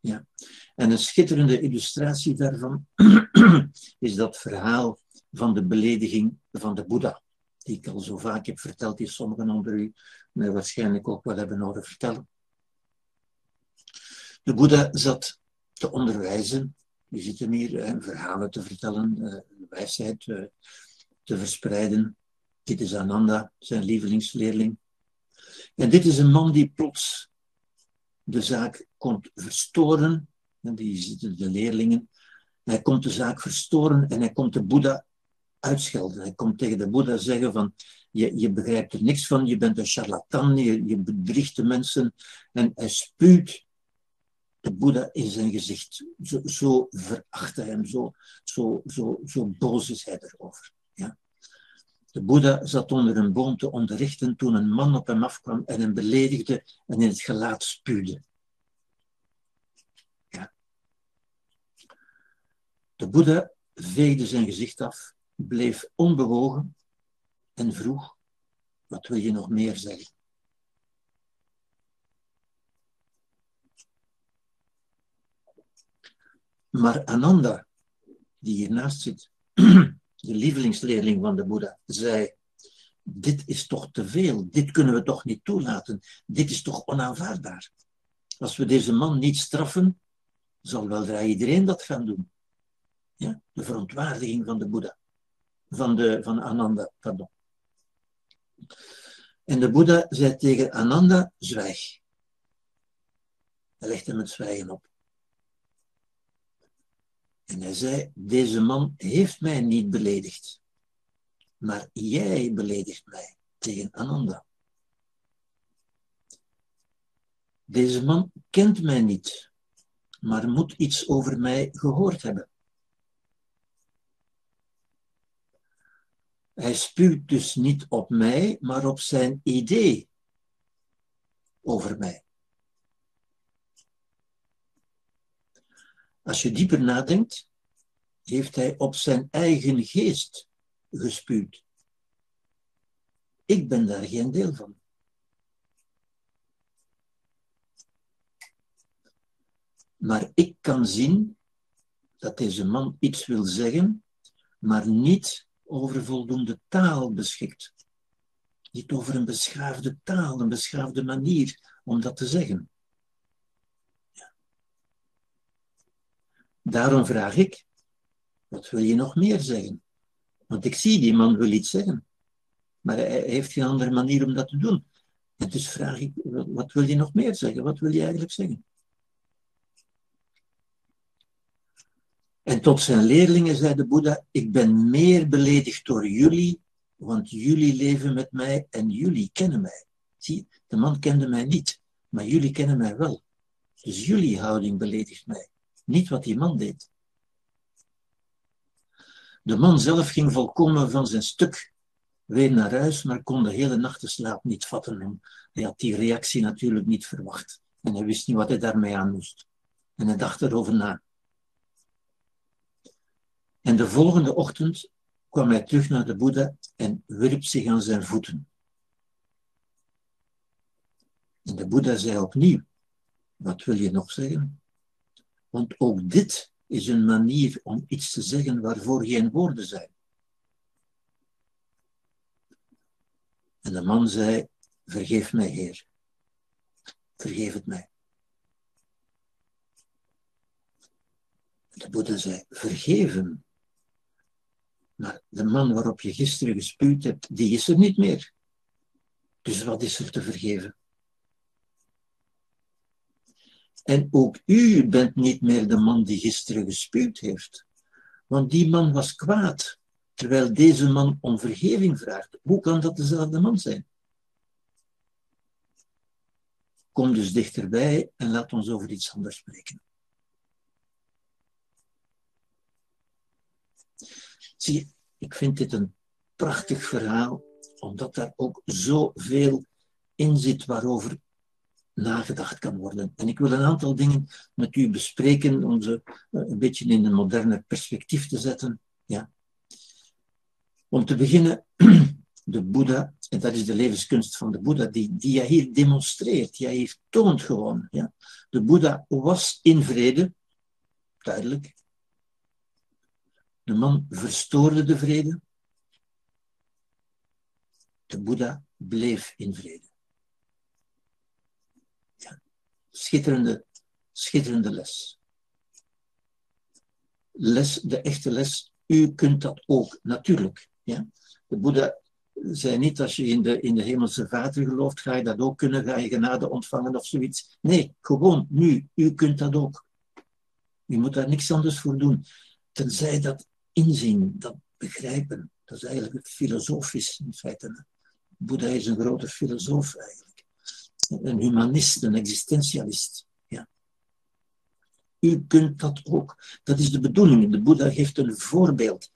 Ja. En een schitterende illustratie daarvan is dat verhaal van de belediging van de Boeddha, die ik al zo vaak heb verteld, die sommigen onder u mij waarschijnlijk ook wel hebben horen vertellen. De Boeddha zat te onderwijzen, die zit hem hier, verhalen te vertellen, uh, wijsheid uh, te verspreiden. Dit is Ananda, zijn lievelingsleerling. En dit is een man die plots de zaak komt verstoren. En die zitten de leerlingen. Hij komt de zaak verstoren en hij komt de Boeddha uitschelden. Hij komt tegen de Boeddha zeggen van, je, je begrijpt er niks van, je bent een charlatan, je, je bedriegt de mensen. En hij spuwt de Boeddha in zijn gezicht. Zo, zo veracht hij hem, zo, zo, zo, zo boos is hij erover. Ja? De Boeddha zat onder een boom te onderrichten toen een man op hem afkwam en hem beledigde en in het gelaat spuwde. Ja. De Boeddha veegde zijn gezicht af, bleef onbewogen en vroeg, wat wil je nog meer zeggen? Maar Ananda, die hiernaast zit, de lievelingsleerling van de Boeddha, zei: Dit is toch te veel, dit kunnen we toch niet toelaten, dit is toch onaanvaardbaar. Als we deze man niet straffen, zal wel iedereen dat gaan doen. Ja? De verontwaardiging van de Boeddha, van, de, van Ananda, pardon. En de Boeddha zei tegen Ananda: Zwijg. Hij legt hem het zwijgen op. En hij zei, deze man heeft mij niet beledigd, maar jij beledigt mij tegen Ananda. Deze man kent mij niet, maar moet iets over mij gehoord hebben. Hij spuwt dus niet op mij, maar op zijn idee over mij. Als je dieper nadenkt, heeft hij op zijn eigen geest gespuwd. Ik ben daar geen deel van. Maar ik kan zien dat deze man iets wil zeggen, maar niet over voldoende taal beschikt. Niet over een beschaafde taal, een beschaafde manier om dat te zeggen. Daarom vraag ik, wat wil je nog meer zeggen? Want ik zie, die man wil iets zeggen. Maar hij heeft geen andere manier om dat te doen. En dus vraag ik, wat wil je nog meer zeggen? Wat wil je eigenlijk zeggen? En tot zijn leerlingen zei de Boeddha, ik ben meer beledigd door jullie, want jullie leven met mij en jullie kennen mij. Zie, de man kende mij niet, maar jullie kennen mij wel. Dus jullie houding beledigt mij, niet wat die man deed. De man zelf ging volkomen van zijn stuk weer naar huis, maar kon de hele nacht de slaap niet vatten. Hij had die reactie natuurlijk niet verwacht. En hij wist niet wat hij daarmee aan moest. En hij dacht erover na. En de volgende ochtend kwam hij terug naar de Boeddha en wierp zich aan zijn voeten. En de Boeddha zei opnieuw, wat wil je nog zeggen? Want ook dit is een manier om iets te zeggen waarvoor geen woorden zijn. En de man zei, vergeef mij, Heer. Vergeef het mij. De Boeddha zei, vergeven. Maar de man waarop je gisteren gespuwd hebt, die is er niet meer. Dus wat is er te vergeven? En ook u bent niet meer de man die gisteren gespuwd heeft. Want die man was kwaad, terwijl deze man om vergeving vraagt. Hoe kan dat dezelfde man zijn? Kom dus dichterbij en laat ons over iets anders spreken. Zie, ik vind dit een prachtig verhaal, omdat daar ook zoveel in zit waarover nagedacht kan worden. En ik wil een aantal dingen met u bespreken om ze eh, een beetje in een moderne perspectief te zetten. Ja. Om te beginnen, de Boeddha, en dat is de levenskunst van de Boeddha, die, die hij hier demonstreert, die hij hier toont gewoon. Ja. De Boeddha was in vrede, duidelijk. De man verstoorde de vrede. De Boeddha bleef in vrede. Schitterende, schitterende les. Les, de echte les, u kunt dat ook, natuurlijk. Ja? De Boeddha zei niet, als je in de, in de hemelse vader gelooft, ga je dat ook kunnen, ga je genade ontvangen of zoiets. Nee, gewoon, nu, u kunt dat ook. U moet daar niks anders voor doen. Tenzij dat inzien, dat begrijpen. Dat is eigenlijk filosofisch in feite. Boeddha is een grote filosoof eigenlijk een humanist, een existentialist. Ja. U kunt dat ook. Dat is de bedoeling. De Boeddha geeft een voorbeeld.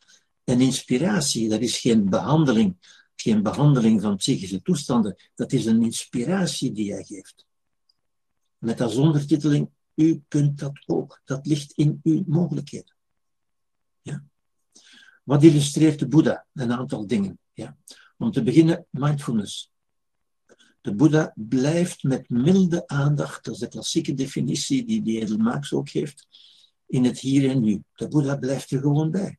Een inspiratie, dat is geen behandeling, geen behandeling van psychische toestanden. Dat is een inspiratie die hij geeft. Met als ondertiteling, u kunt dat ook. Dat ligt in uw mogelijkheden. Ja. Wat illustreert de Boeddha? Een aantal dingen. Ja. Om te beginnen, mindfulness. De Boeddha blijft met milde aandacht, dat is de klassieke definitie die die Edelmaaks ook heeft, in het hier en nu. De Boeddha blijft er gewoon bij.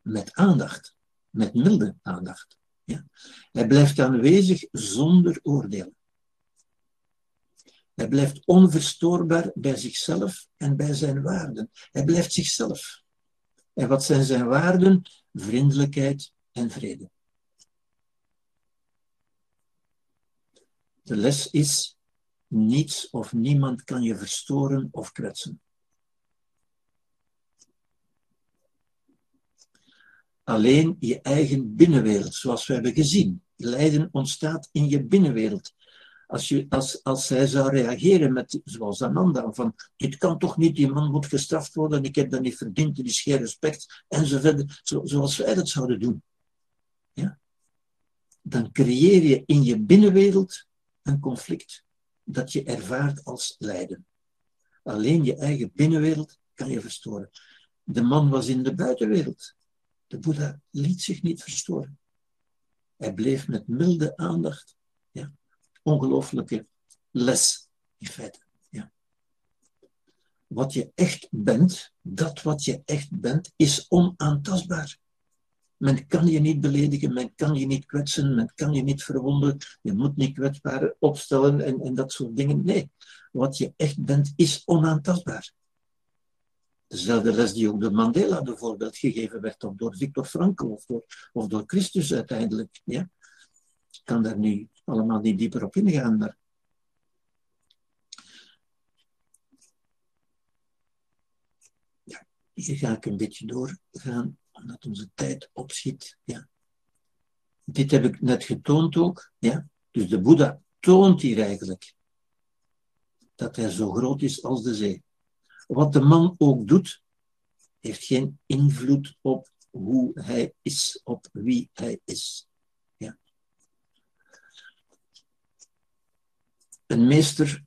Met aandacht, met milde aandacht. Ja. Hij blijft aanwezig zonder oordelen. Hij blijft onverstoorbaar bij zichzelf en bij zijn waarden. Hij blijft zichzelf. En wat zijn zijn waarden? Vriendelijkheid en vrede. De les is, niets of niemand kan je verstoren of kwetsen. Alleen je eigen binnenwereld, zoals we hebben gezien. Lijden ontstaat in je binnenwereld. Als, je, als, als zij zou reageren met, zoals Ananda, van dit kan toch niet, die man moet gestraft worden, ik heb dat niet verdiend, er is geen respect, enzovoort, zo, zoals wij dat zouden doen. Ja? Dan creëer je in je binnenwereld een conflict dat je ervaart als lijden. Alleen je eigen binnenwereld kan je verstoren. De man was in de buitenwereld. De Boeddha liet zich niet verstoren. Hij bleef met milde aandacht. Ja. Ongelooflijke les, in feite. Ja. Wat je echt bent, dat wat je echt bent, is onaantastbaar. Men kan je niet beledigen, men kan je niet kwetsen, men kan je niet verwonden. Je moet niet kwetsbaar opstellen en, en dat soort dingen. Nee, wat je echt bent is onaantastbaar. Dezelfde les die ook door Mandela bijvoorbeeld gegeven werd, of door Victor Frankl, of door, of door Christus uiteindelijk. Ja? Ik kan daar nu allemaal niet dieper op ingaan, maar Hier ga ik een beetje doorgaan, omdat onze tijd opschiet. Ja. Dit heb ik net getoond ook. Ja. Dus de Boeddha toont hier eigenlijk dat hij zo groot is als de zee. Wat de man ook doet, heeft geen invloed op hoe hij is, op wie hij is. Ja. Een meester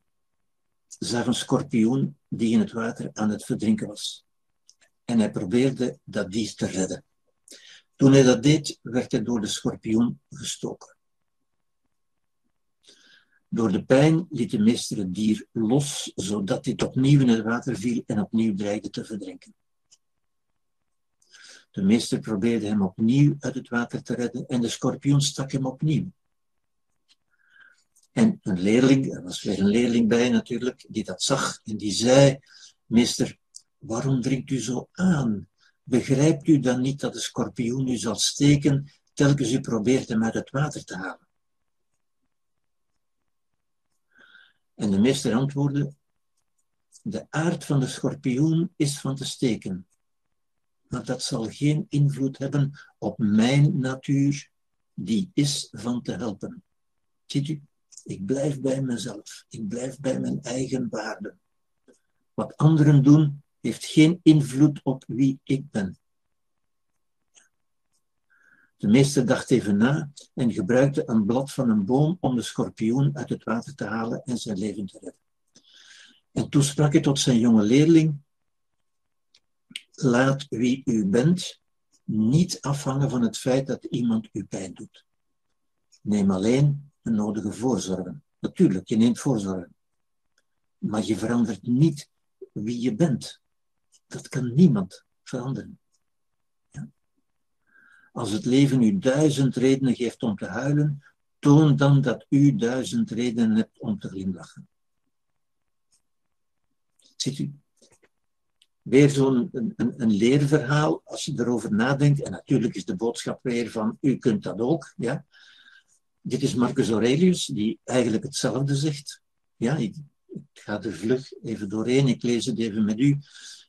zag een schorpioen die in het water aan het verdrinken was. En hij probeerde dat dier te redden. Toen hij dat deed, werd hij door de schorpioen gestoken. Door de pijn liet de meester het dier los, zodat dit opnieuw in het water viel en opnieuw dreigde te verdrinken. De meester probeerde hem opnieuw uit het water te redden en de schorpioen stak hem opnieuw. En een leerling, er was weer een leerling bij natuurlijk, die dat zag en die zei, meester, waarom drinkt u zo aan? Begrijpt u dan niet dat de schorpioen u zal steken telkens u probeert hem uit het water te halen? En de meester antwoordde, de aard van de schorpioen is van te steken, maar dat zal geen invloed hebben op mijn natuur, die is van te helpen. Ziet u, ik blijf bij mezelf, ik blijf bij mijn eigen waarde. Wat anderen doen, heeft geen invloed op wie ik ben. De meester dacht even na en gebruikte een blad van een boom om de schorpioen uit het water te halen en zijn leven te redden. En toen sprak hij tot zijn jonge leerling: Laat wie u bent niet afhangen van het feit dat iemand u pijn doet. Neem alleen de nodige voorzorgen. Natuurlijk, je neemt voorzorgen. Maar je verandert niet wie je bent. Dat kan niemand veranderen. Als het leven u duizend redenen geeft om te huilen, toon dan dat u duizend redenen hebt om te glimlachen. Ziet u? Weer zo'n een, een, een, leerverhaal, als je erover nadenkt. En natuurlijk is de boodschap weer van, u kunt dat ook. Ja? Dit is Marcus Aurelius, die eigenlijk hetzelfde zegt. Ja, ik, ik ga er vlug even doorheen, ik lees het even met u.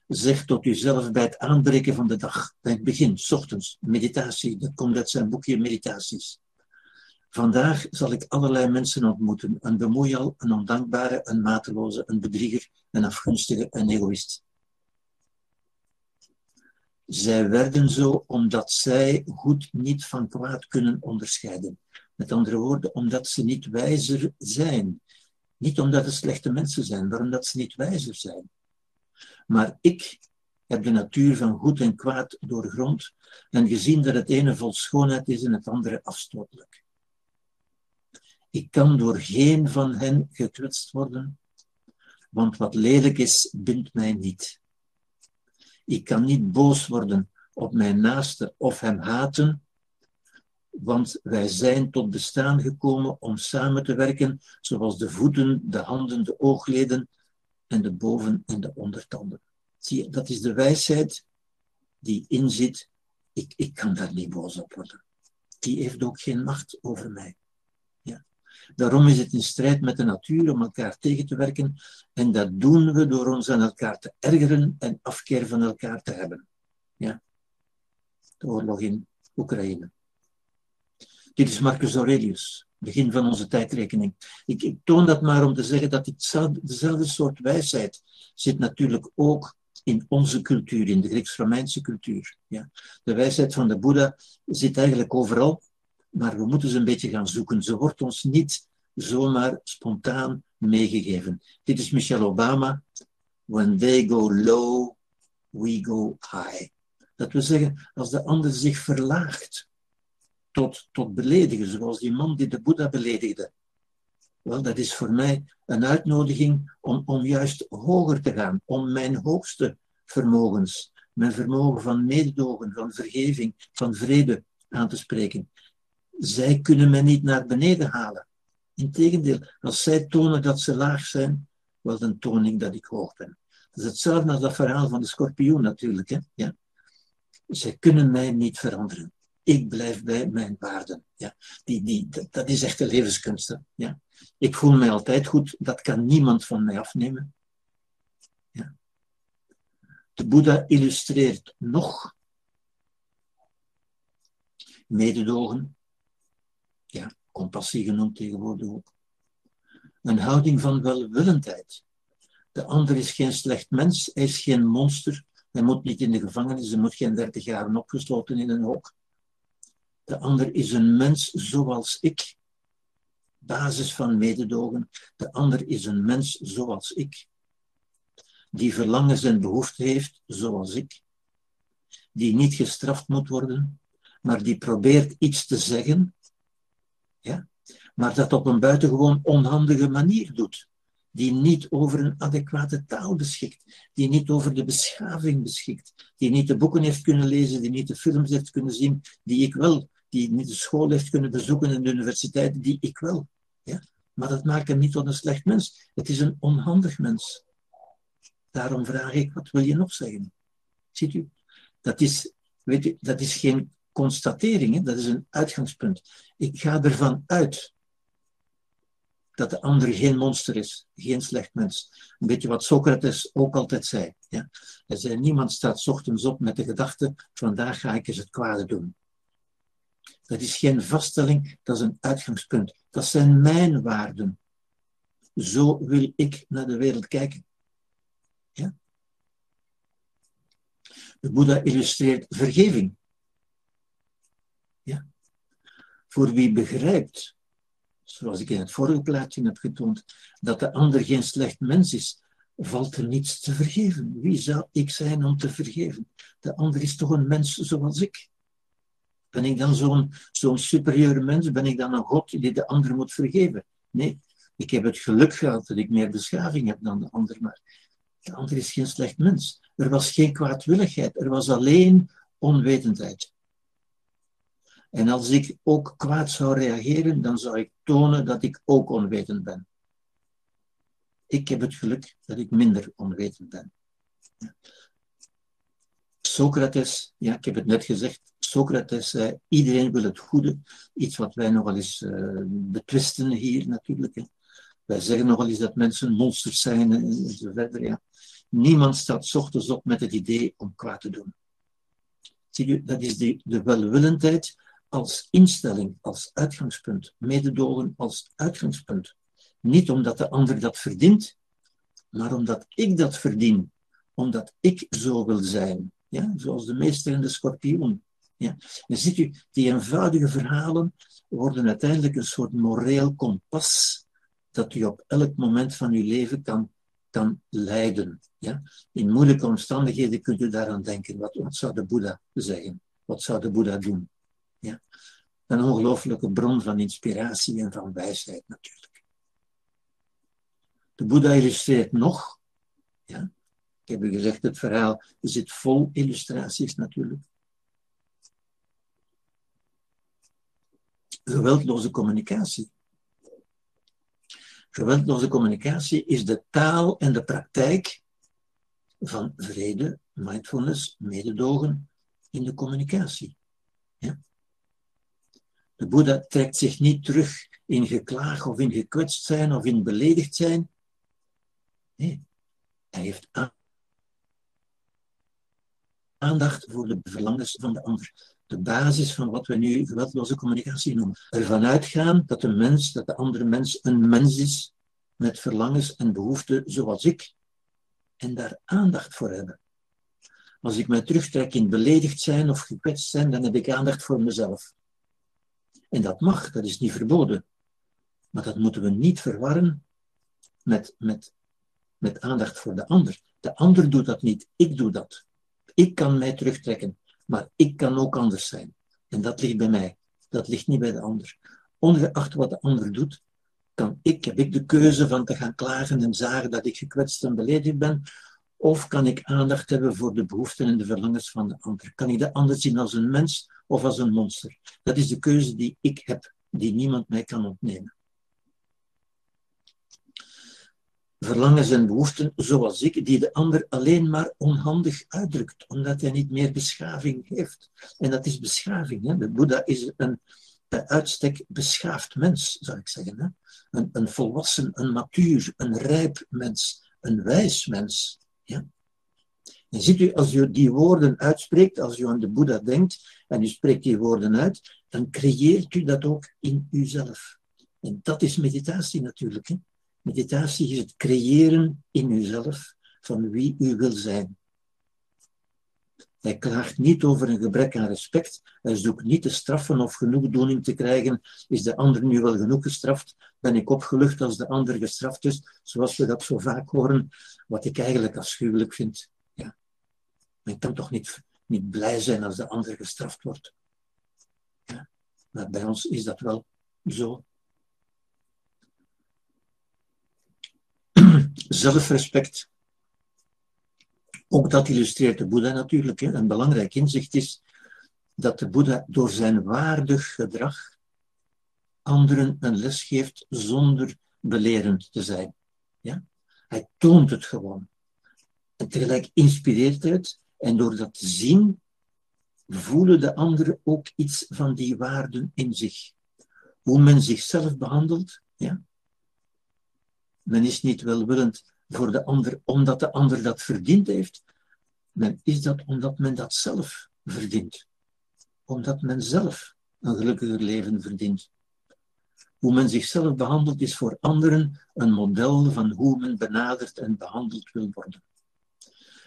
Zeg tot uzelf bij het aanbreken van de dag, bij het begin, ochtends, meditatie, dat komt uit zijn boekje Meditaties. Vandaag zal ik allerlei mensen ontmoeten, een bemoeial, een ondankbare, een mateloze, een bedrieger, een afgunstige, een egoïst. Zij werden zo omdat zij goed niet van kwaad kunnen onderscheiden. Met andere woorden, omdat ze niet wijzer zijn. Niet omdat het slechte mensen zijn, maar omdat ze niet wijzer zijn. Maar ik heb de natuur van goed en kwaad doorgrond en gezien dat het ene vol schoonheid is en het andere afstotelijk. Ik kan door geen van hen gekwetst worden, want wat lelijk is, bindt mij niet. Ik kan niet boos worden op mijn naaste of hem haten, want wij zijn tot bestaan gekomen om samen te werken, zoals de voeten, de handen, de oogleden en de boven- en de ondertanden. Zie je, dat is de wijsheid die inzit. Ik, ik kan daar niet boos op worden. Die heeft ook geen macht over mij. Ja. Daarom is het in strijd met de natuur om elkaar tegen te werken. En dat doen we door ons aan elkaar te ergeren en afkeer van elkaar te hebben. Ja. De oorlog in Oekraïne. Dit is Marcus Aurelius begin van onze tijdrekening. Ik, ik toon dat maar om te zeggen dat dezelfde soort wijsheid zit natuurlijk ook in onze cultuur, in de Grieks-Romeinse cultuur. Ja. De wijsheid van de Boeddha zit eigenlijk overal, maar we moeten ze een beetje gaan zoeken. Ze wordt ons niet zomaar spontaan meegegeven. Dit is Michelle Obama. When they go low, we go high. Dat wil zeggen, als de ander zich verlaagt, tot, tot beledigen, zoals die man die de Boeddha beledigde. Wel, dat is voor mij een uitnodiging om, om juist hoger te gaan, om mijn hoogste vermogens, mijn vermogen van mededogen, van vergeving, van vrede aan te spreken. Zij kunnen mij niet naar beneden halen. Integendeel, als zij tonen dat ze laag zijn, wel dan toon ik dat ik hoog ben. Dat is hetzelfde als dat verhaal van de schorpioen natuurlijk. Hè? Ja. Zij kunnen mij niet veranderen ik blijf bij mijn waarden. Ja. Die, die, dat, is echt de levenskunst. Ja. Ik voel mij altijd goed, dat kan niemand van mij afnemen. Ja. De Boeddha illustreert nog mededogen, ja, compassie genoemd tegenwoordig ook. Een houding van welwillendheid. De ander is geen slecht mens, hij is geen monster, hij moet niet in de gevangenis, hij moet geen dertig jaar opgesloten in een hok. De ander is een mens zoals ik. Basis van mededogen. De ander is een mens zoals ik. Die verlangens en behoeften heeft zoals ik. Die niet gestraft moet worden, maar die probeert iets te zeggen. Ja? Maar dat op een buitengewoon onhandige manier doet die niet over een adequate taal beschikt, die niet over de beschaving beschikt, die niet de boeken heeft kunnen lezen, die niet de films heeft kunnen zien, die ik wel, die niet de school heeft kunnen bezoeken en de universiteit, die ik wel. Ja? Maar dat maakt hem niet tot een slecht mens. Het is een onhandig mens. Daarom vraag ik, wat wil je nog zeggen? Ziet u? Dat is, weet u, dat is geen constatering, hè? dat is een uitgangspunt. Ik ga ervan uit dat de ander geen monster is, geen slecht mens. Een beetje wat Socrates ook altijd zei. Ja? Hij zei, niemand staat ochtends op met de gedachte, vandaag ga ik eens het kwade doen. Dat is geen vaststelling, dat is een uitgangspunt. Dat zijn mijn waarden. Zo wil ik naar de wereld kijken. Ja? De Boeddha illustreert vergeving. Ja? Voor wie begrijpt zoals ik in het vorige plaatje heb getoond, dat de ander geen slecht mens is, valt er niets te vergeven. Wie zou ik zijn om te vergeven? De ander is toch een mens zoals ik? Ben ik dan zo'n zo'n mens? Ben ik dan een God die de ander moet vergeven? Nee, ik heb het geluk gehad dat ik meer beschaving heb dan de ander, maar de ander is geen slecht mens. Er was geen kwaadwilligheid, er was alleen onwetendheid. En als ik ook kwaad zou reageren, dan zou ik tonen dat ik ook onwetend ben. Ik heb het geluk dat ik minder onwetend ben. Socrates, ja, ik heb het net gezegd, Socrates zei, iedereen wil het goede. Iets wat wij nogal eens uh, betwisten hier natuurlijk. Hè. Wij zeggen nogal eens dat mensen monsters zijn en, verder. Niemand staat ochtends op met het idee om kwaad te doen. Zie je, dat is de, de welwillendheid als instelling, als uitgangspunt, mededogen als uitgangspunt. Niet omdat de ander dat verdient, maar omdat ik dat verdien, omdat ik zo wil zijn. Ja? Zoals de meester en de schorpioen. Ja? En ziet u, die eenvoudige verhalen worden uiteindelijk een soort moreel kompas dat u op elk moment van uw leven kan, kan leiden. Ja? In moeilijke omstandigheden kunt u daaraan denken. Wat, wat zou de Boeddha zeggen? Wat zou de Boeddha doen? Ja. Een ongelooflijke bron van inspiratie en van wijsheid natuurlijk. De Boeddha illustreert nog. Ja. Ik heb u gezegd, het verhaal zit vol illustraties natuurlijk. Geweldloze communicatie. Geweldloze communicatie is de taal en de praktijk van vrede, mindfulness, mededogen in de communicatie. Ja? De Boeddha trekt zich niet terug in geklaag of in gekwetst zijn of in beledigd zijn. Nee, hij heeft aandacht voor de verlangens van de ander. De basis van wat we nu geweldloze communicatie noemen. Ervan uitgaan dat de mens, dat de andere mens een mens is met verlangens en behoeften zoals ik. En daar aandacht voor hebben. Als ik mij terugtrek in beledigd zijn of gekwetst zijn, dan heb ik aandacht voor mezelf. En dat mag, dat is niet verboden. Maar dat moeten we niet verwarren met, met, met aandacht voor de ander. De ander doet dat niet, ik doe dat. Ik kan mij terugtrekken, maar ik kan ook anders zijn. En dat ligt bij mij, dat ligt niet bij de ander. Ongeacht wat de ander doet, kan ik, heb ik de keuze van te gaan klagen en zagen dat ik gekwetst en beledigd ben, of kan ik aandacht hebben voor de behoeften en de verlangens van de ander? Kan ik de ander zien als een mens of als een monster? Dat is de keuze die ik heb, die niemand mij kan ontnemen. Verlangens en behoeften zoals ik, die de ander alleen maar onhandig uitdrukt, omdat hij niet meer beschaving heeft. En dat is beschaving. Hè? De Boeddha is een bij uitstek beschaafd mens, zou ik zeggen. Hè? Een, een volwassen, een matuur, een rijp mens, een wijs mens. Ja? En ziet u, als u die woorden uitspreekt, als u aan de Boeddha denkt en u spreekt die woorden uit, dan creëert u dat ook in uzelf. En dat is meditatie natuurlijk. Hè? Meditatie is het creëren in uzelf van wie u wil zijn. Hij klaagt niet over een gebrek aan respect. Hij zoekt niet te straffen of genoegdoening te krijgen. Is de ander nu wel genoeg gestraft? Ben ik opgelucht als de ander gestraft is? Zoals we dat zo vaak horen, wat ik eigenlijk afschuwelijk vind. Ja. Men kan toch niet, niet blij zijn als de ander gestraft wordt? Ja. Maar bij ons is dat wel zo. Zelfrespect ook dat illustreert de Boeddha natuurlijk. Een belangrijk inzicht is dat de Boeddha door zijn waardig gedrag anderen een les geeft zonder belerend te zijn. Ja? Hij toont het gewoon. En tegelijk inspireert het. En door dat zien, voelen de anderen ook iets van die waarden in zich. Hoe men zichzelf behandelt. Ja? Men is niet welwillend voor de ander omdat de ander dat verdiend heeft, men is dat omdat men dat zelf verdient. Omdat men zelf een gelukkiger leven verdient. Hoe men zichzelf behandelt is voor anderen een model van hoe men benaderd en behandeld wil worden.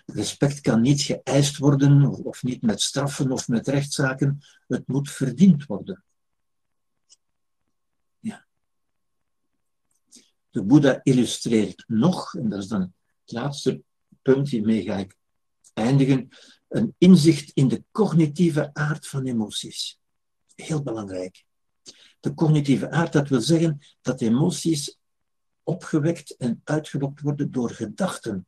Respect kan niet geëist worden, of niet met straffen of met rechtszaken. Het moet verdiend worden. De Boeddha illustreert nog, en dat is dan het laatste punt, hiermee ga ik eindigen, een inzicht in de cognitieve aard van emoties. Heel belangrijk. De cognitieve aard, dat wil zeggen dat emoties opgewekt en uitgelokt worden door gedachten.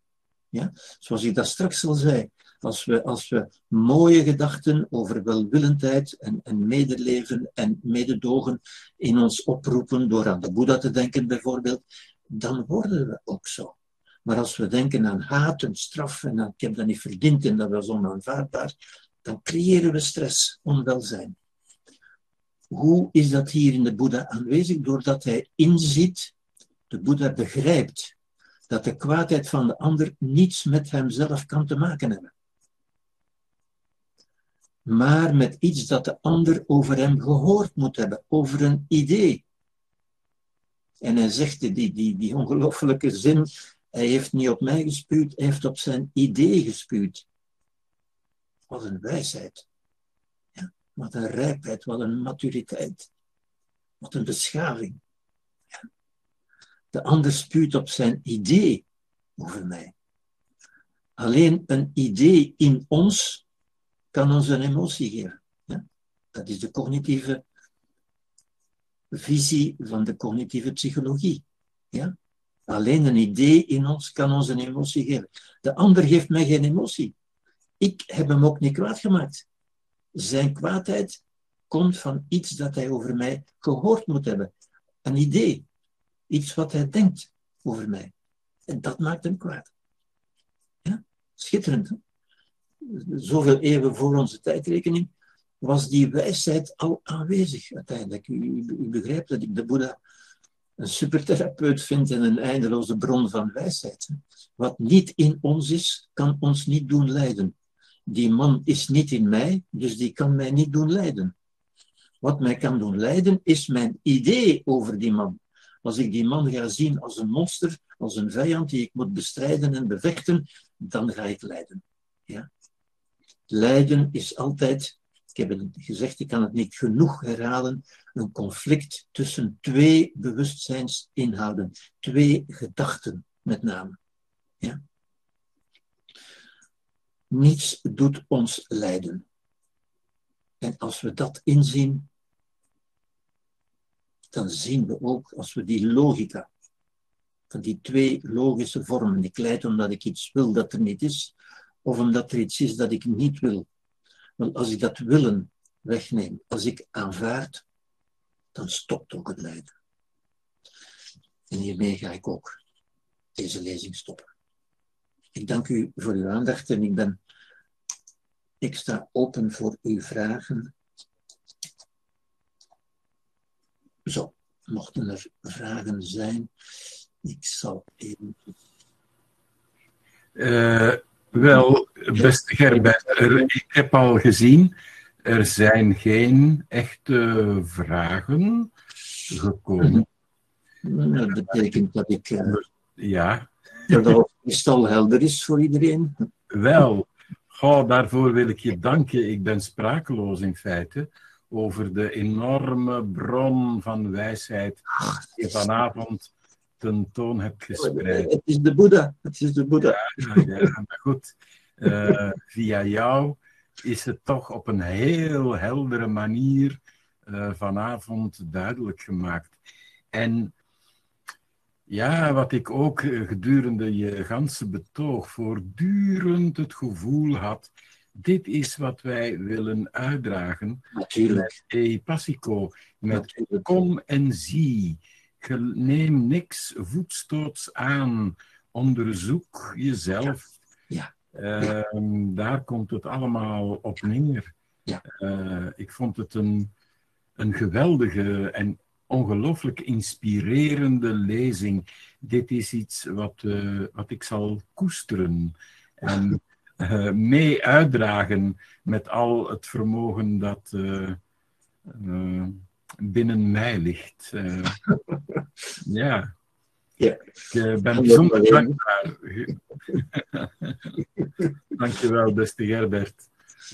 Ja? Zoals ik dat straks al zei, als we, als we mooie gedachten over welwillendheid en, en medeleven en mededogen in ons oproepen door aan de Boeddha te denken bijvoorbeeld, dan worden we ook zo. Maar als we denken aan haat en straf en aan ik heb dat niet verdiend en dat was onaanvaardbaar, dan creëren we stress, onwelzijn. Hoe is dat hier in de Boeddha aanwezig? Doordat hij inziet, de Boeddha begrijpt dat de kwaadheid van de ander niets met hemzelf kan te maken hebben. Maar met iets dat de ander over hem gehoord moet hebben, over een idee. En hij zegt die, die, die ongelofelijke zin, hij heeft niet op mij gespuwd, hij heeft op zijn idee gespuwd. Wat een wijsheid. Ja, wat een rijpheid, wat een maturiteit. Wat een beschaving. De ander spuwt op zijn idee over mij. Alleen een idee in ons kan ons een emotie geven. Ja? Dat is de cognitieve visie van de cognitieve psychologie. Ja? Alleen een idee in ons kan ons een emotie geven. De ander geeft mij geen emotie. Ik heb hem ook niet kwaad gemaakt. Zijn kwaadheid komt van iets dat hij over mij gehoord moet hebben. Een idee. Iets wat hij denkt over mij. En dat maakt hem kwaad. Ja? Schitterend. Zoveel eeuwen voor onze tijdrekening was die wijsheid al aanwezig uiteindelijk. U begrijpt dat ik de Boeddha een supertherapeut vind en een eindeloze bron van wijsheid. Wat niet in ons is, kan ons niet doen lijden. Die man is niet in mij, dus die kan mij niet doen lijden. Wat mij kan doen lijden, is mijn idee over die man. Als ik die man ga zien als een monster, als een vijand die ik moet bestrijden en bevechten, dan ga ik lijden. Ja? Lijden is altijd ik heb het gezegd, ik kan het niet genoeg herhalen, een conflict tussen twee bewustzijnsinhouden, twee gedachten met name. Ja? Niets doet ons lijden. En als we dat inzien, dan zien we ook, als we die logica van die twee logische vormen, ik leid omdat ik iets wil dat er niet is, of omdat er iets is dat ik niet wil, als ik dat willen wegneem, als ik aanvaard, dan stopt ook het lijden. En hiermee ga ik ook deze lezing stoppen. Ik dank u voor uw aandacht en ik ben, ik sta open voor uw vragen. Zo, mochten er vragen zijn, ik zal even. Uh, Wel, beste Gerbert, er, ik heb al gezien, er zijn geen echte vragen gekomen. Dat betekent dat ik uh, Ja, dat het meestal helder is voor iedereen. wel. Goh, daarvoor wil ik je danken. Ik ben sprakeloos in feite over de enorme bron van wijsheid die je vanavond tentoon hebt gespreid. Het is de Boeddha. Het is de Boeddha. Ja, ja, maar goed. eh, via jou is het toch op een heel heldere manier eh, vanavond duidelijk gemaakt. En ja, wat ik ook eh, gedurende je ganse betoog voortdurend het gevoel had, dit is wat wij willen uitdragen Natuurlijk. met E Passico, met natuurlijk. kom en zie. Neem niks voetstoots aan. Onderzoek jezelf. Ja. Ehm, daar komt het allemaal op neer. Ja. Eh, ik vond het een, een geweldige en ongelooflijk inspirerende lezing. Dit is iets wat, eh, wat ik zal koesteren en eh, mee uitdragen met al het vermogen dat eh, eh, binnen mij ligt. Ja. Ja. Ik ben bijzonder dankbaar. Dankjewel, beste Gerbert.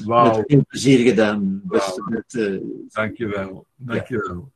Wauw, Met veel plezier gedaan. Beste, met, dankjewel. Dankjewel.